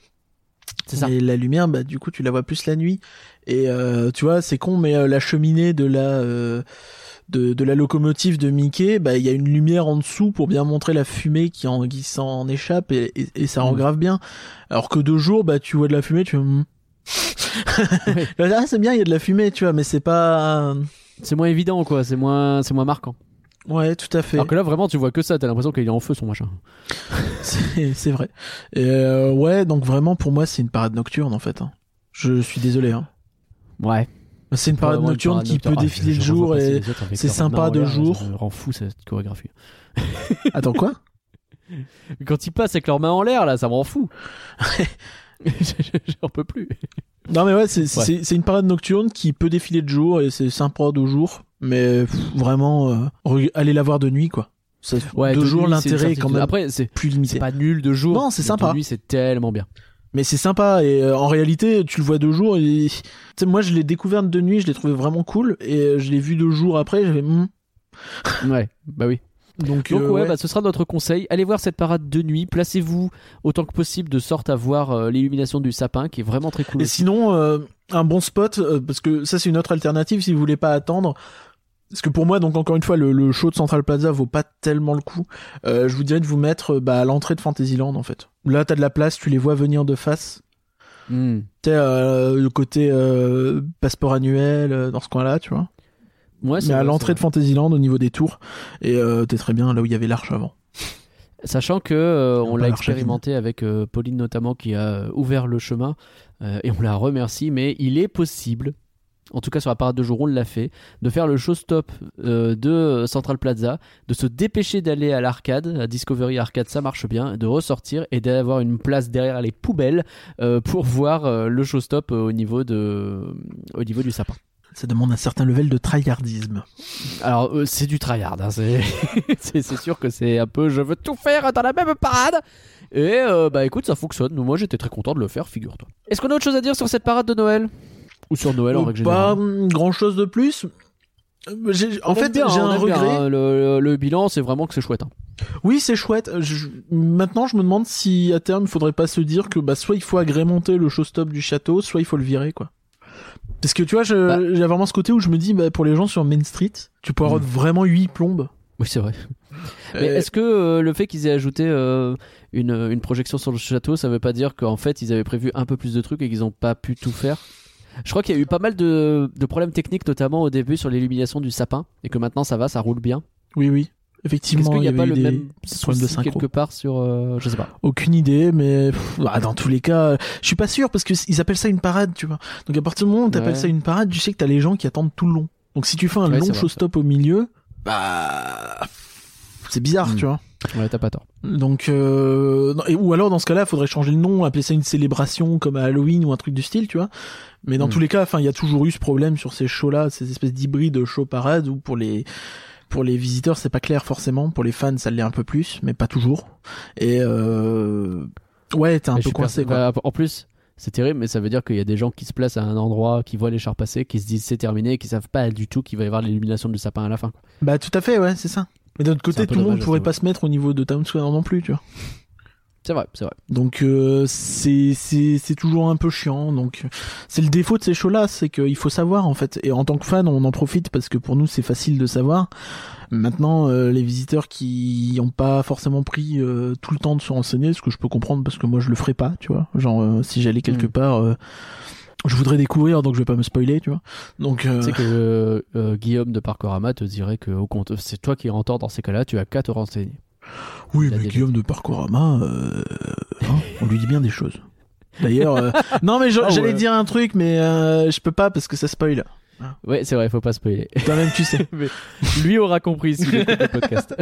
Speaker 1: C'est ça.
Speaker 2: Et la lumière, bah du coup tu la vois plus la nuit. Et euh, tu vois, c'est con, mais euh, la cheminée de la euh, de, de la locomotive de Mickey, bah il y a une lumière en dessous pour bien montrer la fumée qui en qui s'en échappe et, et, et ça rend
Speaker 1: Mm.
Speaker 2: grave bien. Alors que de jour, bah tu vois de la fumée, tu.
Speaker 1: Ouais.
Speaker 2: ah c'est bien, il y a de la fumée, tu vois, mais c'est pas
Speaker 1: C'est moins évident, quoi. C'est moins, c'est moins marquant.
Speaker 2: Ouais tout à fait.
Speaker 1: Alors que là, vraiment, tu vois que ça. T'as l'impression qu'il est en feu, son machin.
Speaker 2: C'est vrai. Et euh, ouais, donc vraiment pour moi c'est une parade nocturne en fait. hein. Je suis désolé. Hein.
Speaker 1: Ouais.
Speaker 2: C'est une parade nocturne
Speaker 1: parade
Speaker 2: qui
Speaker 1: nocturne.
Speaker 2: peut
Speaker 1: Ah,
Speaker 2: défiler
Speaker 1: je-
Speaker 2: le
Speaker 1: je
Speaker 2: jour et c'est sympa
Speaker 1: en
Speaker 2: de
Speaker 1: l'air,
Speaker 2: jour.
Speaker 1: Ça me rend fou cette chorégraphie.
Speaker 2: attends quoi?
Speaker 1: Quand ils passent avec leurs mains en l'air, là, ça me rend fou. J'en peux plus.
Speaker 2: Non mais ouais, c'est
Speaker 1: Ouais.
Speaker 2: une parade nocturne qui peut défiler de jour et c'est sympa de jour, mais pff, vraiment euh, allez la voir de nuit quoi. Ça-
Speaker 1: Ouais,
Speaker 2: de, jour
Speaker 1: c'est
Speaker 2: l'intérêt quand même
Speaker 1: Après, c'est
Speaker 2: plus
Speaker 1: c'est
Speaker 2: limité.
Speaker 1: pas nul de jour.
Speaker 2: Non, c'est sympa.
Speaker 1: De nuit, c'est tellement bien.
Speaker 2: Mais c'est sympa et euh, en réalité tu le vois de jour et moi je l'ai découverte de nuit, je l'ai trouvé vraiment cool et euh, je l'ai vu de jour après, j'avais hmm.
Speaker 1: Ouais, bah oui.
Speaker 2: Donc,
Speaker 1: Donc
Speaker 2: euh,
Speaker 1: ouais,
Speaker 2: ouais.
Speaker 1: bah, ce sera notre conseil. Allez voir cette parade de nuit. Placez-vous autant que possible de sorte à voir euh, l'illumination du sapin, qui est vraiment très cool.
Speaker 2: Et
Speaker 1: aussi.
Speaker 2: sinon, euh, un bon spot, parce que ça c'est une autre alternative si vous voulez pas attendre. Parce que pour moi, donc encore une fois, le, le show de Central Plaza vaut pas tellement le coup. Euh, je vous dirais de vous mettre bah, à l'entrée de Fantasyland en fait. Là, t'as de la place, tu les vois venir de face. Tu sais, euh, le côté euh, passeport annuel euh, dans ce coin-là, tu vois.
Speaker 1: Ouais,
Speaker 2: Mais à l'entrée de. Fantasyland, au niveau des tours, et t'es très bien là où il y avait l'arche avant.
Speaker 1: Sachant que euh,
Speaker 2: On
Speaker 1: on
Speaker 2: va
Speaker 1: l'a expérimenté avec euh, Pauline notamment qui a ouvert le chemin euh, et on la remercie. Mais il est possible, en tout cas sur la parade de jour, on l'a fait, de faire le showstop euh, de Central Plaza, de se dépêcher d'aller à l'arcade, à Discovery Arcade, ça marche bien, de ressortir et d'avoir une place derrière les poubelles euh, pour voir euh, le showstop euh, au niveau de, au niveau du sapin.
Speaker 2: Ça demande un certain level de tryhardisme.
Speaker 1: Alors c'est du tryhard, hein, c'est sûr que c'est un peu je veux tout faire dans la même parade. Et bah écoute ça fonctionne. Moi j'étais très content de le faire, figure-toi. Est-ce qu'on a autre chose à dire sur cette parade de Noël? Ou sur Noël en règle
Speaker 2: pas
Speaker 1: générale
Speaker 2: grand chose de plus. J'ai- En
Speaker 1: On
Speaker 2: fait,
Speaker 1: bien,
Speaker 2: j'ai un
Speaker 1: bien,
Speaker 2: regret.
Speaker 1: hein. le, le- le bilan c'est vraiment que c'est chouette. hein.
Speaker 2: Oui, c'est chouette. Je- Maintenant, je me demande si à terme, il faudrait pas se dire que bah, soit il faut agrémenter le showstop du château, soit il faut le virer, quoi. Parce que tu vois, je-
Speaker 1: Bah.
Speaker 2: j'ai vraiment ce côté où je me dis, bah, pour les gens sur Main Street, tu peux avoir
Speaker 1: Mm.
Speaker 2: vraiment 8 plombes.
Speaker 1: Oui c'est vrai. Mais
Speaker 2: Euh,
Speaker 1: est-ce que euh, le fait qu'ils aient ajouté euh, une, une projection sur le château, ça veut pas dire qu'en fait ils avaient prévu un peu plus de trucs et qu'ils ont pas pu tout faire? Je crois qu'il y a eu pas mal de, de problèmes techniques, notamment au début sur l'illumination du sapin, et que maintenant ça va, ça roule bien.
Speaker 2: Oui, oui. Effectivement, il
Speaker 1: n'y a pas le même
Speaker 2: problèmes de synchro.
Speaker 1: quelque part sur, euh, je sais pas.
Speaker 2: Aucune idée, mais pff, bah, dans tous les cas, je suis pas sûr parce que ils appellent ça une parade, tu vois. Donc à partir du moment où t'appelles
Speaker 1: Ouais.
Speaker 2: ça une parade, tu sais que t'as les gens qui attendent tout le long. Donc si tu fais un
Speaker 1: Ouais,
Speaker 2: long
Speaker 1: c'est vrai,
Speaker 2: showstop au milieu, bah c'est bizarre,
Speaker 1: Mm.
Speaker 2: tu vois.
Speaker 1: Ouais, t'as pas tort.
Speaker 2: Donc euh, ou alors dans ce cas-là, il faudrait changer le nom, appeler ça une célébration comme à Halloween ou un truc du style, tu vois. Mais dans
Speaker 1: Mm.
Speaker 2: tous les cas, enfin, il y a toujours eu ce problème sur ces shows-là, ces espèces d'hybrides show parade où pour les pour les visiteurs, c'est pas clair forcément, pour les fans, ça l'est un peu plus, mais pas toujours. Et euh... ouais, t'es un peu coincé quoi.
Speaker 1: bah, en plus, c'est terrible, mais ça veut dire qu'il y a des gens qui se placent à un endroit, qui voient les chars passer, qui se disent c'est terminé, et qui savent pas du tout qu'il va y avoir l'illumination du sapin à la fin. quoi.
Speaker 2: Bah tout à fait, ouais, c'est ça. Mais d'un autre côté, tout le monde pourrait pas se mettre au niveau de Town Square non plus, tu vois.
Speaker 1: C'est vrai, c'est vrai.
Speaker 2: Donc euh, c'est c'est c'est toujours un peu chiant. Donc c'est le défaut de ces shows-là, c'est qu'il faut savoir en fait. Et en tant que fan, on en profite parce que pour nous c'est facile de savoir. Maintenant, euh, les visiteurs qui n'ont pas forcément pris euh, tout le temps de se renseigner, ce que je peux comprendre parce que moi je le ferais pas, tu vois. Genre euh, si j'allais quelque
Speaker 1: Mm.
Speaker 2: part, euh, je voudrais découvrir, donc je vais pas me spoiler, tu vois. Donc euh,
Speaker 1: Tu sais que euh, euh, Guillaume de Parkorama te dirait que au compte, c'est toi qui rentres dans ces cas-là, tu as qu'à te renseigner.
Speaker 2: Oui, mais Guillaume de Parcourama, euh, hein, on lui dit bien des choses. D'ailleurs, non mais
Speaker 1: Ah
Speaker 2: j'allais
Speaker 1: ouais.
Speaker 2: dire un truc, mais je peux pas parce que ça spoil.
Speaker 1: Ouais, c'est vrai, faut pas spoiler.
Speaker 2: Toi-même, tu sais.
Speaker 1: Lui aura compris s'il écoute le podcast.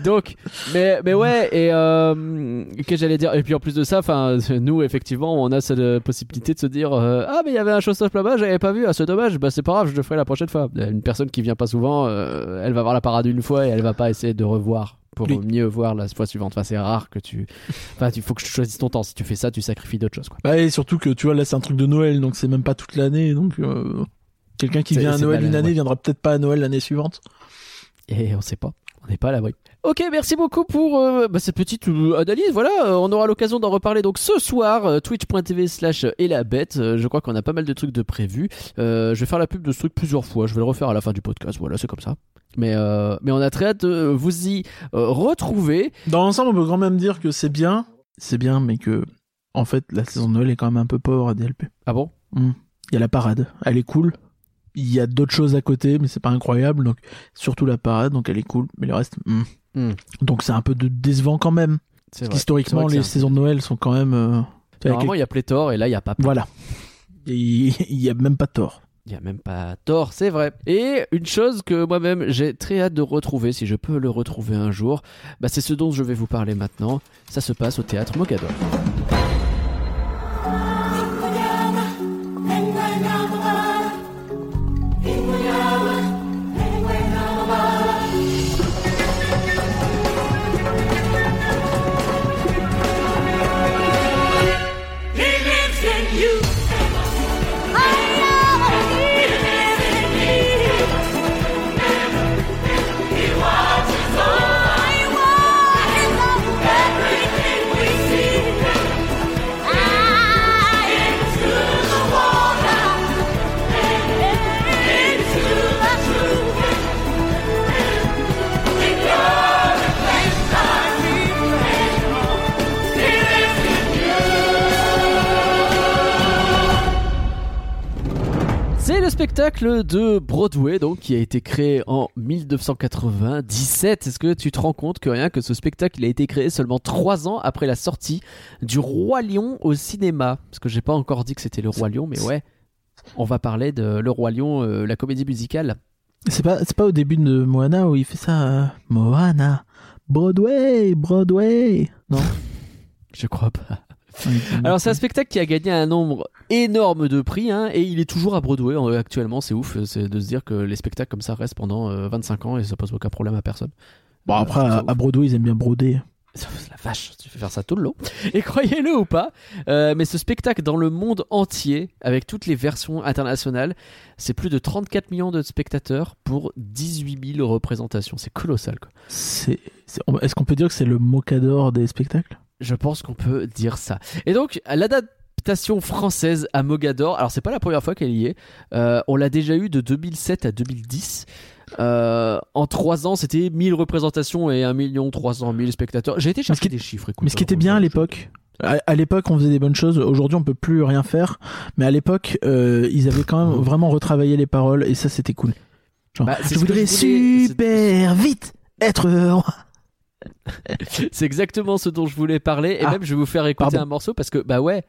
Speaker 1: Donc, mais, mais ouais, et euh, que j'allais dire, et puis en plus de ça, enfin, nous effectivement, on a cette possibilité de se dire, euh, ah mais il y avait un showstop là-bas, j'avais pas vu, ah c'est dommage, bah c'est pas grave, je le ferai la prochaine fois. Une personne qui vient pas souvent, euh, elle va voir la parade une fois et elle va pas essayer de revoir pour mieux voir la fois suivante. Enfin, c'est rare que tu, enfin, il faut que tu choisisses ton temps. Si tu fais ça, tu sacrifies d'autres choses, quoi.
Speaker 2: Bah, et surtout que tu vois, là, c'est un truc de Noël, donc c'est même pas toute l'année. Donc, euh, quelqu'un qui vient à Noël une année
Speaker 1: ouais.
Speaker 2: viendra peut-être pas à Noël l'année suivante.
Speaker 1: Et on sait pas. On n'est pas à l'abri. Ok, merci beaucoup pour euh, bah, cette petite euh, analyse. Voilà, euh, on aura l'occasion d'en reparler donc ce soir, twitch.tv slash et la bête. Je crois qu'on a pas mal de trucs de prévus. Je vais faire la pub de ce truc plusieurs fois. Je vais le refaire à la fin du podcast. Voilà, c'est comme ça. Mais, euh, mais on a très hâte de vous y euh, retrouver.
Speaker 2: Dans l'ensemble, on peut quand même dire que c'est bien. C'est bien, mais que, en fait, la saison de Noël est quand même un peu pauvre à DLP.
Speaker 1: Ah bon?
Speaker 2: Il y a la parade, elle est cool. Il y a d'autres choses à côté, mais c'est pas incroyable. Donc, surtout la parade, donc elle est cool. Mais le reste, hmm.
Speaker 1: Hmm.
Speaker 2: donc c'est un peu de décevant quand même. Parce qu'historiquement, les saisons de Noël sont quand même. euh,
Speaker 1: Normalement, il y a pléthore et là, il y a pas
Speaker 2: Voilà. Et il y a même pas tort.
Speaker 1: Il y a même pas tort, c'est vrai. Et une chose que moi-même j'ai très hâte de retrouver, si je peux le retrouver un jour, bah c'est ce dont je vais vous parler maintenant. Ça se passe au théâtre Mogador. Spectacle de Broadway, donc, qui a été créé en 1997. Est-ce que tu te rends compte que rien que ce spectacle il a été créé seulement trois ans après la sortie du Roi Lion au cinéma? Parce que j'ai pas encore dit que c'était le Roi Lion, mais ouais, on va parler de le Roi Lion, euh, la comédie musicale.
Speaker 2: C'est pas, c'est pas au début de Moana où il fait ça. euh, Moana, Broadway, Broadway. Non?
Speaker 1: Je crois pas. Alors c'est un spectacle qui a gagné un nombre énorme de prix hein, et il est toujours à Broadway euh, actuellement. C'est ouf, c'est de se dire que les spectacles comme ça restent pendant euh, 25 ans et ça pose aucun problème à personne.
Speaker 2: Bon après
Speaker 1: Euh,
Speaker 2: à,
Speaker 1: c'est
Speaker 2: à Broadway ils aiment bien broder.
Speaker 1: La vache, tu fais faire ça tout le long. Et croyez-le ou pas, euh, mais ce spectacle dans le monde entier, avec toutes les versions internationales, c'est plus de 34 millions de spectateurs pour 18 000 représentations. C'est colossal. Quoi.
Speaker 2: C'est, c'est- est-ce qu'on peut dire que c'est le mocador des spectacles?
Speaker 1: Je pense qu'on peut dire ça. Et donc, l'adaptation française à Mogador, alors c'est pas la première fois qu'elle y est. Euh, on l'a déjà eu de 2007 à 2010. Euh, en 3 ans, c'était 1000 représentations et 1 300 000 spectateurs. J'ai été chercher
Speaker 2: qui-
Speaker 1: des chiffres. écoute,
Speaker 2: Mais ce qui était bien à l'époque, à, l'époque on faisait des bonnes choses. Aujourd'hui on peut plus rien faire. Mais à l'époque euh, ils avaient quand même vraiment retravaillé les paroles et ça c'était cool. Genre,
Speaker 1: Bah,
Speaker 2: je voudrais
Speaker 1: je voulais-
Speaker 2: super vite être roi.
Speaker 1: C'est exactement ce dont je voulais parler. Et
Speaker 2: Ah,
Speaker 1: même, je vais vous faire écouter
Speaker 2: pardon.
Speaker 1: un morceau parce que, bah ouais,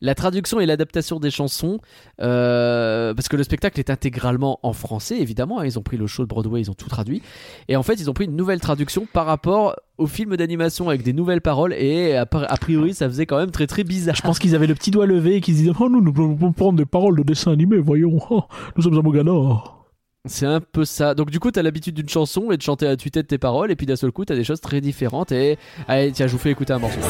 Speaker 1: la traduction et l'adaptation des chansons, euh, parce que le spectacle est intégralement en français, évidemment. hein, ils ont pris le show de Broadway, ils ont tout traduit. Et en fait, ils ont pris une nouvelle traduction par rapport au film d'animation avec des nouvelles paroles. Et a, priori, ça faisait quand même très très bizarre.
Speaker 2: Je pense qu'ils avaient le petit doigt levé et qu'ils disaient oh nous nous pouvons prendre des paroles de dessin animé voyons Oh, nous sommes à Mogador.
Speaker 1: C'est un peu ça. Donc, du coup, t'as l'habitude d'une chanson et de chanter à tue-tête tes paroles. Et puis d'un seul coup, t'as des choses très différentes. Et allez, tiens, je vous fais écouter un morceau.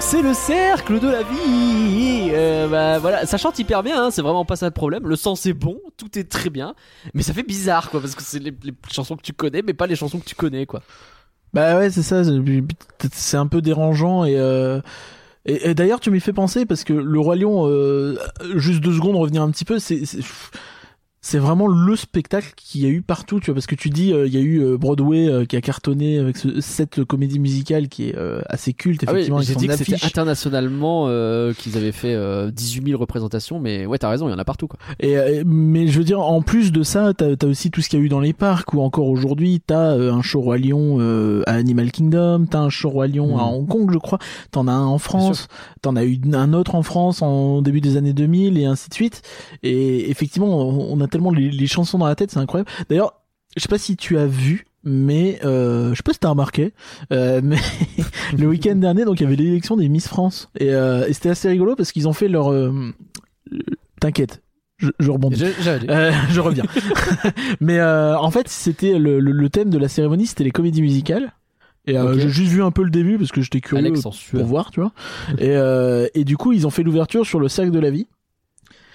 Speaker 4: C'est le cercle de la vie.
Speaker 1: Euh, bah voilà, ça chante hyper bien, hein, c'est vraiment pas ça le problème. Le sens est bon, tout est très bien, mais ça fait bizarre quoi, parce que c'est les, chansons que tu connais, mais pas les chansons que tu connais quoi.
Speaker 2: Bah ouais c'est ça. c'est- un peu dérangeant et. Euh... Et d'ailleurs, tu m'y fais penser parce que le roi lion, euh, juste deux secondes, revenir un petit peu, c'est c'est- vraiment le spectacle qu'il y a eu partout, tu vois, parce que tu dis, euh, il y a eu euh, Broadway euh, qui a cartonné avec ce- cette comédie musicale qui est euh, assez culte,
Speaker 1: Ah oui,
Speaker 2: effectivement,
Speaker 1: j'ai dit que c'était internationalement euh, qu'ils avaient fait euh, 18 000 représentations, mais ouais, t'as raison, il y en a partout quoi.
Speaker 2: Et, euh, mais je veux dire, en plus de ça, t'as as aussi tout ce qu'il y a eu dans les parcs, où encore aujourd'hui, t'as euh, un show roi lion euh, à Animal Kingdom, t'as un show roi lion
Speaker 1: Mm.
Speaker 2: à Hong Kong, je crois, t'en as un en France, t'en as eu un autre en France en début des années 2000 et ainsi de suite. Et effectivement, on, on a tellement les, les chansons dans la tête, c'est incroyable. D'ailleurs, je sais pas si tu as vu. Mais euh, je sais pas si t'as remarqué, euh, mais le week-end dernier, donc il y avait l'élection des Miss France et, euh, et c'était assez rigolo parce qu'ils ont fait leur. euh, T'inquiète, je, je rebondis.
Speaker 1: J'ai-
Speaker 2: Euh, je reviens. Mais euh, en fait, c'était le, le, le thème de la cérémonie, c'était les comédies musicales. Et euh,
Speaker 1: Ok.
Speaker 2: j'ai juste vu un peu le début parce que j'étais curieux
Speaker 1: Alex
Speaker 2: pour voir, tu vois. Et, euh, et du coup, ils ont fait l'ouverture sur le cercle de la vie.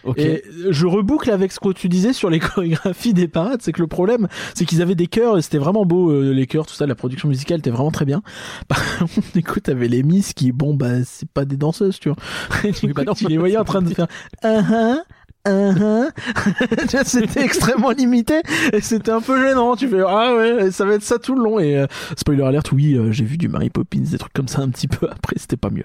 Speaker 1: Ok.
Speaker 2: Et je reboucle avec ce que tu disais sur les chorégraphies des parades, c'est que le problème, c'est qu'ils avaient des chœurs et c'était vraiment beau, euh, les chœurs, tout ça, la production musicale était vraiment très bien. Par contre, écoute, t'avais les Miss qui, bon, bah, c'est pas des danseuses, tu vois. Et du
Speaker 1: Oui,
Speaker 2: coup,
Speaker 1: bah non.
Speaker 2: tu les voyais en train de faire, ah ah. Tu vois, c'était extrêmement limité et c'était un peu gênant. Tu fais, ah ouais, ça va être ça tout le long. Et euh, spoiler alert, oui, euh, j'ai vu du Mary Poppins, des trucs comme ça un petit peu. Après, c'était pas mieux.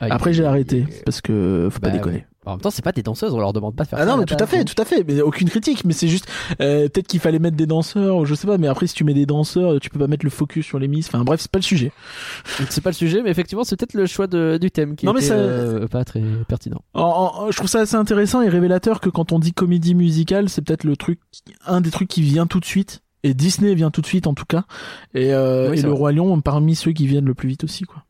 Speaker 2: Après, j'ai arrêté parce que faut pas
Speaker 1: Bah,
Speaker 2: déconner.
Speaker 1: ouais. En même temps, c'est pas des danseuses, on leur demande pas de faire
Speaker 2: Ah
Speaker 1: ça.
Speaker 2: non, mais tout à fait,
Speaker 1: donc.
Speaker 2: tout à fait, mais aucune critique, mais c'est juste euh, peut-être qu'il fallait mettre des danseurs, je sais pas, mais après si tu mets des danseurs, tu peux pas mettre le focus sur les miss. Enfin bref, c'est pas le sujet.
Speaker 1: C'est pas le sujet, mais effectivement, c'est peut-être le choix de- du thème qui
Speaker 2: Non, mais
Speaker 1: était
Speaker 2: ça-
Speaker 1: euh, pas très pertinent.
Speaker 2: En- en- je trouve ça assez intéressant et révélateur que quand on dit comédie musicale, c'est peut-être le truc, un des trucs qui vient tout de suite. Et Disney vient tout de suite en tout cas. Et, euh,
Speaker 1: Oui,
Speaker 2: et le
Speaker 1: vrai.
Speaker 2: Roi Lion parmi ceux qui viennent le plus vite aussi quoi.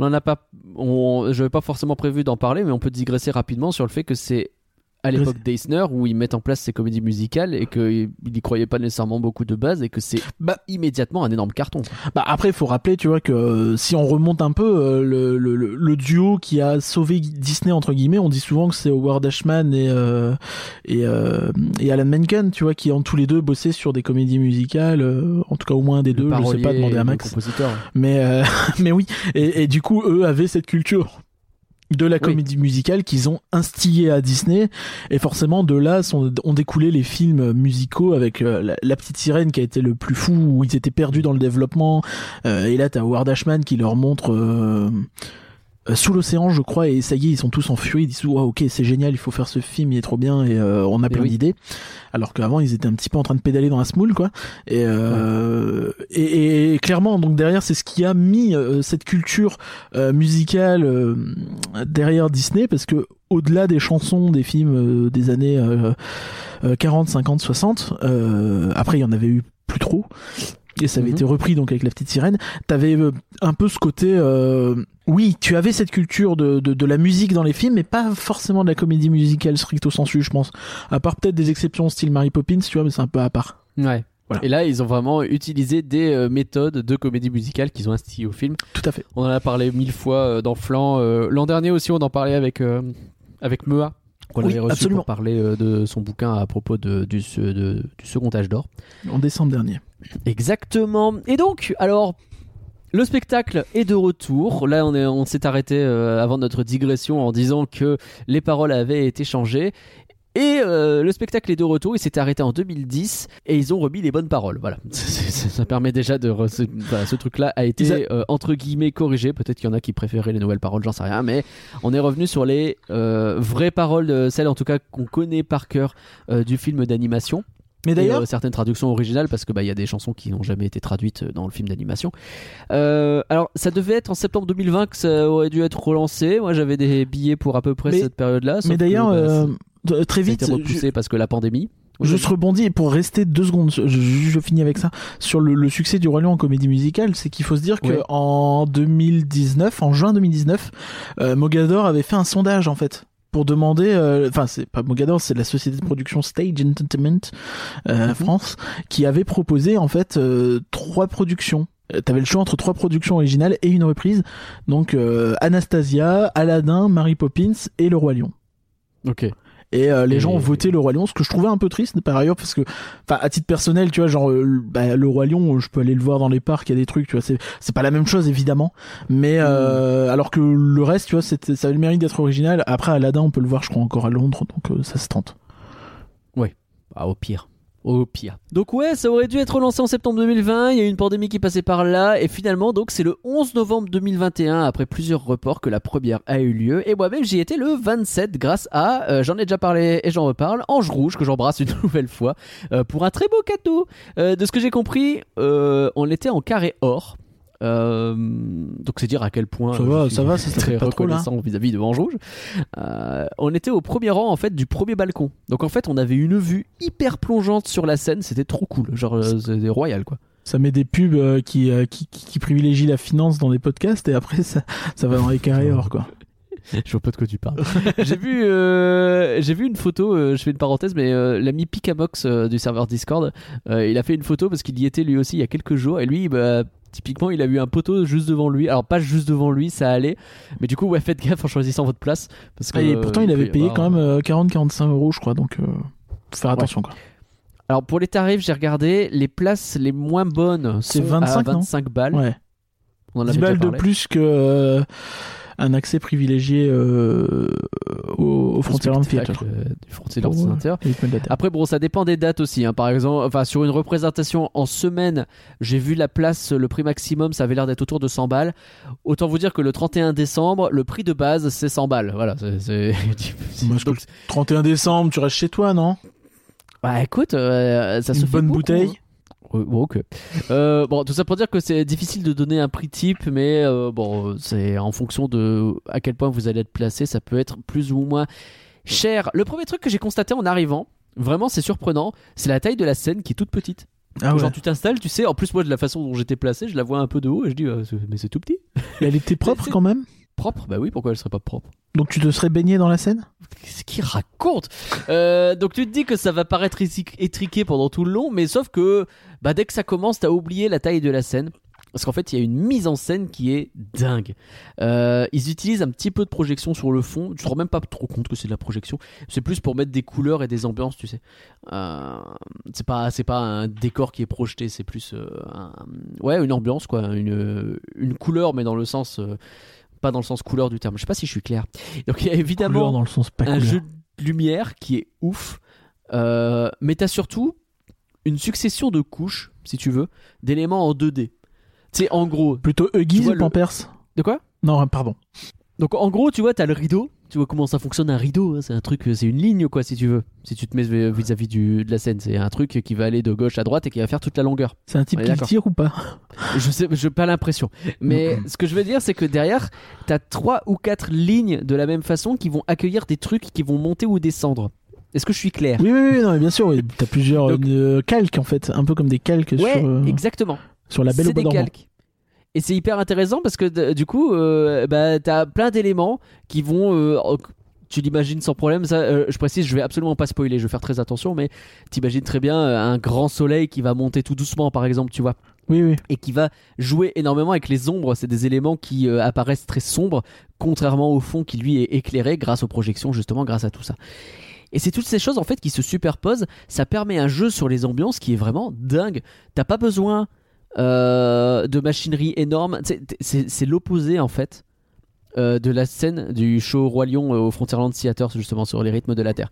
Speaker 1: On en a pas, on, je n'avais pas forcément prévu d'en parler, mais on peut digresser rapidement sur le fait que c'est à l'époque d'Eisner où ils mettent en place ces comédies musicales et qu'ils n'y croyaient pas nécessairement beaucoup de base et que c'est
Speaker 2: Bah,
Speaker 1: immédiatement un énorme carton.
Speaker 2: Bah après, il faut rappeler, tu vois, que euh, si on remonte un peu, euh, le, le, le- le duo qui a sauvé Disney entre guillemets, on dit souvent que c'est Howard Ashman et euh, et, et Alan Menken, tu vois, qui ont tous les deux bossé sur des comédies musicales, en tout cas au moins un des
Speaker 1: Le
Speaker 2: deux. Je sais pas demander à Max,
Speaker 1: compositeur.
Speaker 2: mais mais oui. Et, et du coup, eux avaient cette culture de la comédie musicale qu'ils ont instillé à Disney. Et forcément de là sont, ont découlé les films musicaux avec euh, la, la petite sirène qui a été le plus fou où ils étaient perdus dans le développement. Euh, et là t'as Howard Ashman qui leur montre euh, sous l'océan je crois et ça y est ils sont tous en furie ils disent wow, ok c'est génial il faut faire ce film il est trop bien et euh, on a
Speaker 1: Et
Speaker 2: plein
Speaker 1: oui.
Speaker 2: d'idées. Alors qu'avant ils étaient un petit peu en train de pédaler dans la smoule quoi. Et, euh, et, et clairement donc derrière c'est ce qui a mis euh, cette culture euh, musicale euh, derrière Disney parce que au-delà des chansons des films euh, des années euh, euh, 40 50 60 euh, après il y en avait eu plus trop et ça avait
Speaker 1: Mhm.
Speaker 2: été repris donc avec la petite sirène t'avais euh, un peu ce côté euh, oui tu avais cette culture de, de, de la musique dans les films mais pas forcément de la comédie musicale stricto sensu je pense à part peut-être des exceptions style Mary Poppins tu vois mais c'est un peu à part
Speaker 1: Ouais.
Speaker 2: Voilà.
Speaker 1: Et là, ils ont vraiment utilisé des euh, méthodes de comédie musicale qu'ils ont instillées au film.
Speaker 2: tout à fait
Speaker 1: On en a parlé mille fois euh, dans Flan. L'an dernier aussi, on en parlait avec, euh, avec Mea. Qu'on
Speaker 2: Oui,
Speaker 1: avait reçu
Speaker 2: absolument.
Speaker 1: pour parler de son bouquin à propos de, du, de- du second âge d'or.
Speaker 2: en décembre dernier
Speaker 1: Exactement. Et donc, alors, le spectacle est de retour. Là, on est- on s'est arrêté euh, avant notre digression en disant que les paroles avaient été changées. Et euh, le spectacle est de retour, il s'était arrêté en 2010 et ils ont remis les bonnes paroles. Voilà, ça permet déjà de. re- ce, truc-là a été euh, entre guillemets corrigé. Peut-être qu'il y en a qui préféraient les nouvelles paroles, j'en sais rien. Mais on est revenu sur les euh, vraies paroles, de celles en tout cas qu'on connaît par cœur du film d'animation.
Speaker 2: Mais
Speaker 1: Et,
Speaker 2: d'ailleurs
Speaker 1: euh, certaines traductions originales parce que bah il y a des chansons qui n'ont jamais été traduites euh, dans le film d'animation. Euh, alors ça devait être en septembre 2020 que ça aurait dû être relancé. Moi j'avais des billets pour à peu près
Speaker 2: Mais-
Speaker 1: cette période-là.
Speaker 2: mais d'ailleurs
Speaker 1: bah,
Speaker 2: euh, très
Speaker 1: ça a
Speaker 2: vite
Speaker 1: été
Speaker 2: je-
Speaker 1: repoussé parce que la pandémie.
Speaker 2: Je se rebondis et pour rester deux secondes, je, je- je finis avec ça sur le, le succès du Roi Lion en comédie musicale, c'est qu'il faut se dire que en 2019, en juin 2019, euh, Mogador avait fait un sondage en fait pour demander, euh, enfin c'est pas Mogador, c'est la société de production Stage Entertainment euh,
Speaker 1: Mhm.
Speaker 2: France qui avait proposé en fait euh, trois productions. Euh, T'avais le choix entre trois productions originales et une reprise, donc euh, Anastasia, Aladdin, Mary Poppins et Le Roi Lion.
Speaker 1: Ok.
Speaker 2: Et euh, les gens ont voté le roi lion, ce que je trouvais un peu triste par ailleurs parce que, enfin, à titre personnel, tu vois, genre euh, le- bah, le roi lion, je peux aller le voir dans les parcs, il y a des trucs, tu vois, c'est c'est pas la même chose évidemment, mais euh, alors que le reste, tu vois, c'était- ça a le mérite d'être original. Après Aladdin, on peut le voir, je crois encore à Londres, donc euh, ça se tente.
Speaker 1: Ah, au pire. Donc ouais, ça aurait dû être relancé en septembre 2020, il y a eu une pandémie qui passait par là, et finalement donc c'est le 11 novembre 2021, après plusieurs reports, que la première a eu lieu, et moi-même j'y étais le 27 grâce à, euh, j'en ai déjà parlé et j'en reparle, Ange Rouge, que j'embrasse une nouvelle fois, euh, pour un très beau cadeau. Euh, de ce que j'ai compris, on était en carré or. Euh, donc c'est dire à quel point
Speaker 2: Ça va, ça va, ça
Speaker 1: très reconnaissant vis-à-vis de Ange Rouge. Euh, on était au premier rang en fait du premier balcon. Donc en fait on avait une vue hyper plongeante sur la scène, c'était trop cool, genre euh, c'était royal quoi.
Speaker 2: Ça met des pubs qui, qui, qui, qui privilégient la finance dans des podcasts et après ça, ça va dans les carrés or quoi.
Speaker 1: Je vois pas de quoi tu parles. j'ai vu, euh, j'ai vu une photo. euh, je fais une parenthèse, mais euh, l'ami Picamox du serveur Discord, il a fait une photo parce qu'il y était lui aussi il y a quelques jours. Et lui, bah, typiquement, il a vu un poteau juste devant lui. Alors pas juste devant lui, ça allait. Mais du coup, ouais, faites gaffe en choisissant votre place parce que.
Speaker 2: Et
Speaker 1: euh,
Speaker 2: pourtant il
Speaker 1: peut
Speaker 2: avait payé
Speaker 1: avoir-
Speaker 2: quand même 40-45 euros je crois, donc euh, faut faire attention quoi.
Speaker 1: Alors pour les tarifs, j'ai regardé les places les moins bonnes.
Speaker 2: C'est
Speaker 1: sont
Speaker 2: 25,
Speaker 1: à
Speaker 2: non?
Speaker 1: 25 balles.
Speaker 2: Ouais.
Speaker 1: On en
Speaker 2: 10
Speaker 1: avait déjà
Speaker 2: balles de plus que euh, un accès privilégié euh, au, au
Speaker 1: Au
Speaker 2: Frontierland
Speaker 1: spectacle,
Speaker 2: Theatre.
Speaker 1: euh, du Frontierland
Speaker 2: Pour, euh.
Speaker 1: Après, bon, ça dépend des dates aussi. hein. Par exemple, enfin, sur une représentation en semaine, j'ai vu la place, le prix maximum, ça avait l'air d'être autour de 100 balles. Autant vous dire que le 31 décembre, le prix de base, c'est 100 balles. Voilà. c'est- c'est-
Speaker 2: Moi, je
Speaker 1: Donc,
Speaker 2: 31 décembre, tu restes chez toi, non?
Speaker 1: Bah écoute, euh, ça se
Speaker 2: Une
Speaker 1: fait
Speaker 2: bonne
Speaker 1: beaucoup,
Speaker 2: bouteille
Speaker 1: hein. Bon, ok. Euh, bon, tout ça pour dire que c'est difficile de donner un prix type, mais euh, bon, c'est en fonction de à quel point vous allez être placé, ça peut être plus ou moins cher. Le premier truc que j'ai constaté en arrivant, vraiment c'est surprenant, c'est la taille de la scène qui est toute petite.
Speaker 2: Ah ouais.
Speaker 1: Genre tu t'installes, tu sais, en plus moi de la façon dont j'étais placé, je la vois un peu de haut et je dis euh, mais c'est tout petit.
Speaker 2: Et elle était propre quand même
Speaker 1: Propre Bah oui, pourquoi elle serait pas propre?
Speaker 2: Donc tu te serais baigné dans la scène
Speaker 1: Qu'est-ce qu'il raconte? Euh, Donc tu te dis que ça va paraître étriqué pendant tout le long, mais sauf que bah, dès que ça commence, t'as oublié la taille de la scène. Parce qu'en fait, il y a une mise en scène qui est dingue. Euh, ils utilisent un petit peu de projection sur le fond. Tu te rends même pas trop compte que c'est de la projection. C'est plus pour mettre des couleurs et des ambiances, tu sais. Euh, c'est pas, c'est pas un décor qui est projeté. C'est plus, euh, un- ouais, une ambiance quoi, une, une couleur, mais dans le sens, pas dans le sens couleur du terme. Je sais pas si je suis clair. Donc il y a évidemment
Speaker 2: dans le sens pas
Speaker 1: un
Speaker 2: couleur.
Speaker 1: jeu de lumière qui est ouf. Mais t'as surtout une succession de couches, si tu veux, d'éléments en 2D. Tu sais, en gros.
Speaker 2: Plutôt Huggies ou
Speaker 1: le-
Speaker 2: Pampers
Speaker 1: De quoi?
Speaker 2: Non, pardon.
Speaker 1: Donc en gros, tu vois, t'as le rideau. Tu vois comment ça fonctionne un rideau. hein, C'est un truc, c'est une ligne, quoi, si tu veux. Si tu te mets vis-à-vis du- de la scène, c'est un truc qui va aller de gauche à droite et qui va faire toute la longueur.
Speaker 2: C'est un type qui tire ou pas?
Speaker 1: Je sais, j'ai pas l'impression. Mais ce que je veux dire, c'est que derrière, t'as trois ou quatre lignes de la même façon qui vont accueillir des trucs qui vont monter ou descendre. Est-ce que je suis clair?
Speaker 2: Oui, oui, oui, non, mais bien sûr, t'as plusieurs
Speaker 1: Donc-
Speaker 2: euh, calques en fait, un peu comme des calques
Speaker 1: Ouais,
Speaker 2: sur, euh,
Speaker 1: exactement.
Speaker 2: sur la belle au bois
Speaker 1: des
Speaker 2: dormant.
Speaker 1: calques. Et c'est hyper intéressant parce que du coup, euh, bah, t'as plein d'éléments qui vont. euh, tu l'imagines sans problème. Ça, euh, je précise, je vais absolument pas spoiler. Je vais faire très attention, mais t'imagines très bien euh, un grand soleil qui va monter tout doucement, par exemple, tu vois,
Speaker 2: Oui, oui.
Speaker 1: et qui va jouer énormément avec les ombres. C'est des éléments qui euh, apparaissent très sombres, contrairement au fond qui lui est éclairé grâce aux projections, justement, grâce à tout ça. Et c'est toutes ces choses en fait qui se superposent. Ça permet un jeu sur les ambiances qui est vraiment dingue. T'as pas besoin euh, de machinerie énorme. C'est- l'opposé en fait euh, de la scène du show Roi Lion euh, au Frontierland Theater justement sur les rythmes de la Terre.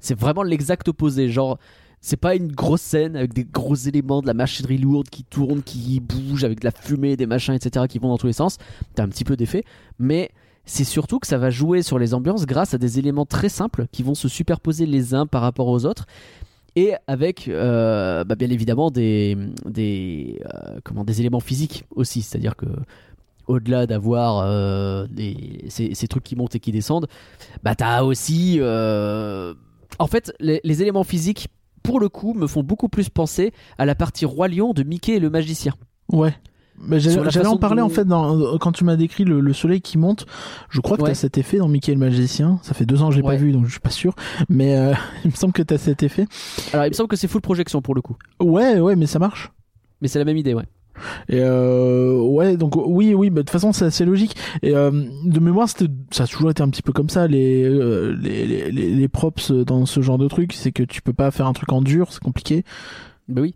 Speaker 1: C'est vraiment l'exact opposé. Genre, c'est pas une grosse scène avec des gros éléments, de la machinerie lourde qui tourne, qui bouge, avec de la fumée, des machins, etc. qui vont dans tous les sens. T'as un petit peu d'effet, mais c'est surtout que ça va jouer sur les ambiances grâce à des éléments très simples qui vont se superposer les uns par rapport aux autres et avec euh, bah, bien évidemment des, euh, des éléments physiques aussi. C'est-à-dire que au-delà d'avoir euh, ces, trucs qui montent et qui descendent, bah t'as aussi... En fait, les, les éléments physiques, pour le coup, me font beaucoup plus penser à la partie Roi Lion de Mickey le magicien.
Speaker 2: Ouais. Mais j'allais en parler en fait dans, quand tu m'as décrit le, le soleil qui monte. Je crois que
Speaker 1: Ouais.
Speaker 2: t'as cet effet dans Mickey le magicien. Ça fait deux ans que je l'ai
Speaker 1: Ouais.
Speaker 2: pas vu donc je suis pas sûr. Mais euh, il me semble que t'as cet effet.
Speaker 1: Alors il me semble que c'est full projection pour le coup.
Speaker 2: Ouais, ouais, mais ça marche.
Speaker 1: Mais c'est la même idée, ouais.
Speaker 2: Et euh, ouais, donc oui, oui, bah, de toute façon c'est assez logique. Et euh, de mémoire, c'était, ça a toujours été un petit peu comme ça les, euh, les, les, les, les props dans ce genre de truc, c'est que tu peux pas faire un truc en dur, c'est compliqué.
Speaker 1: Bah oui.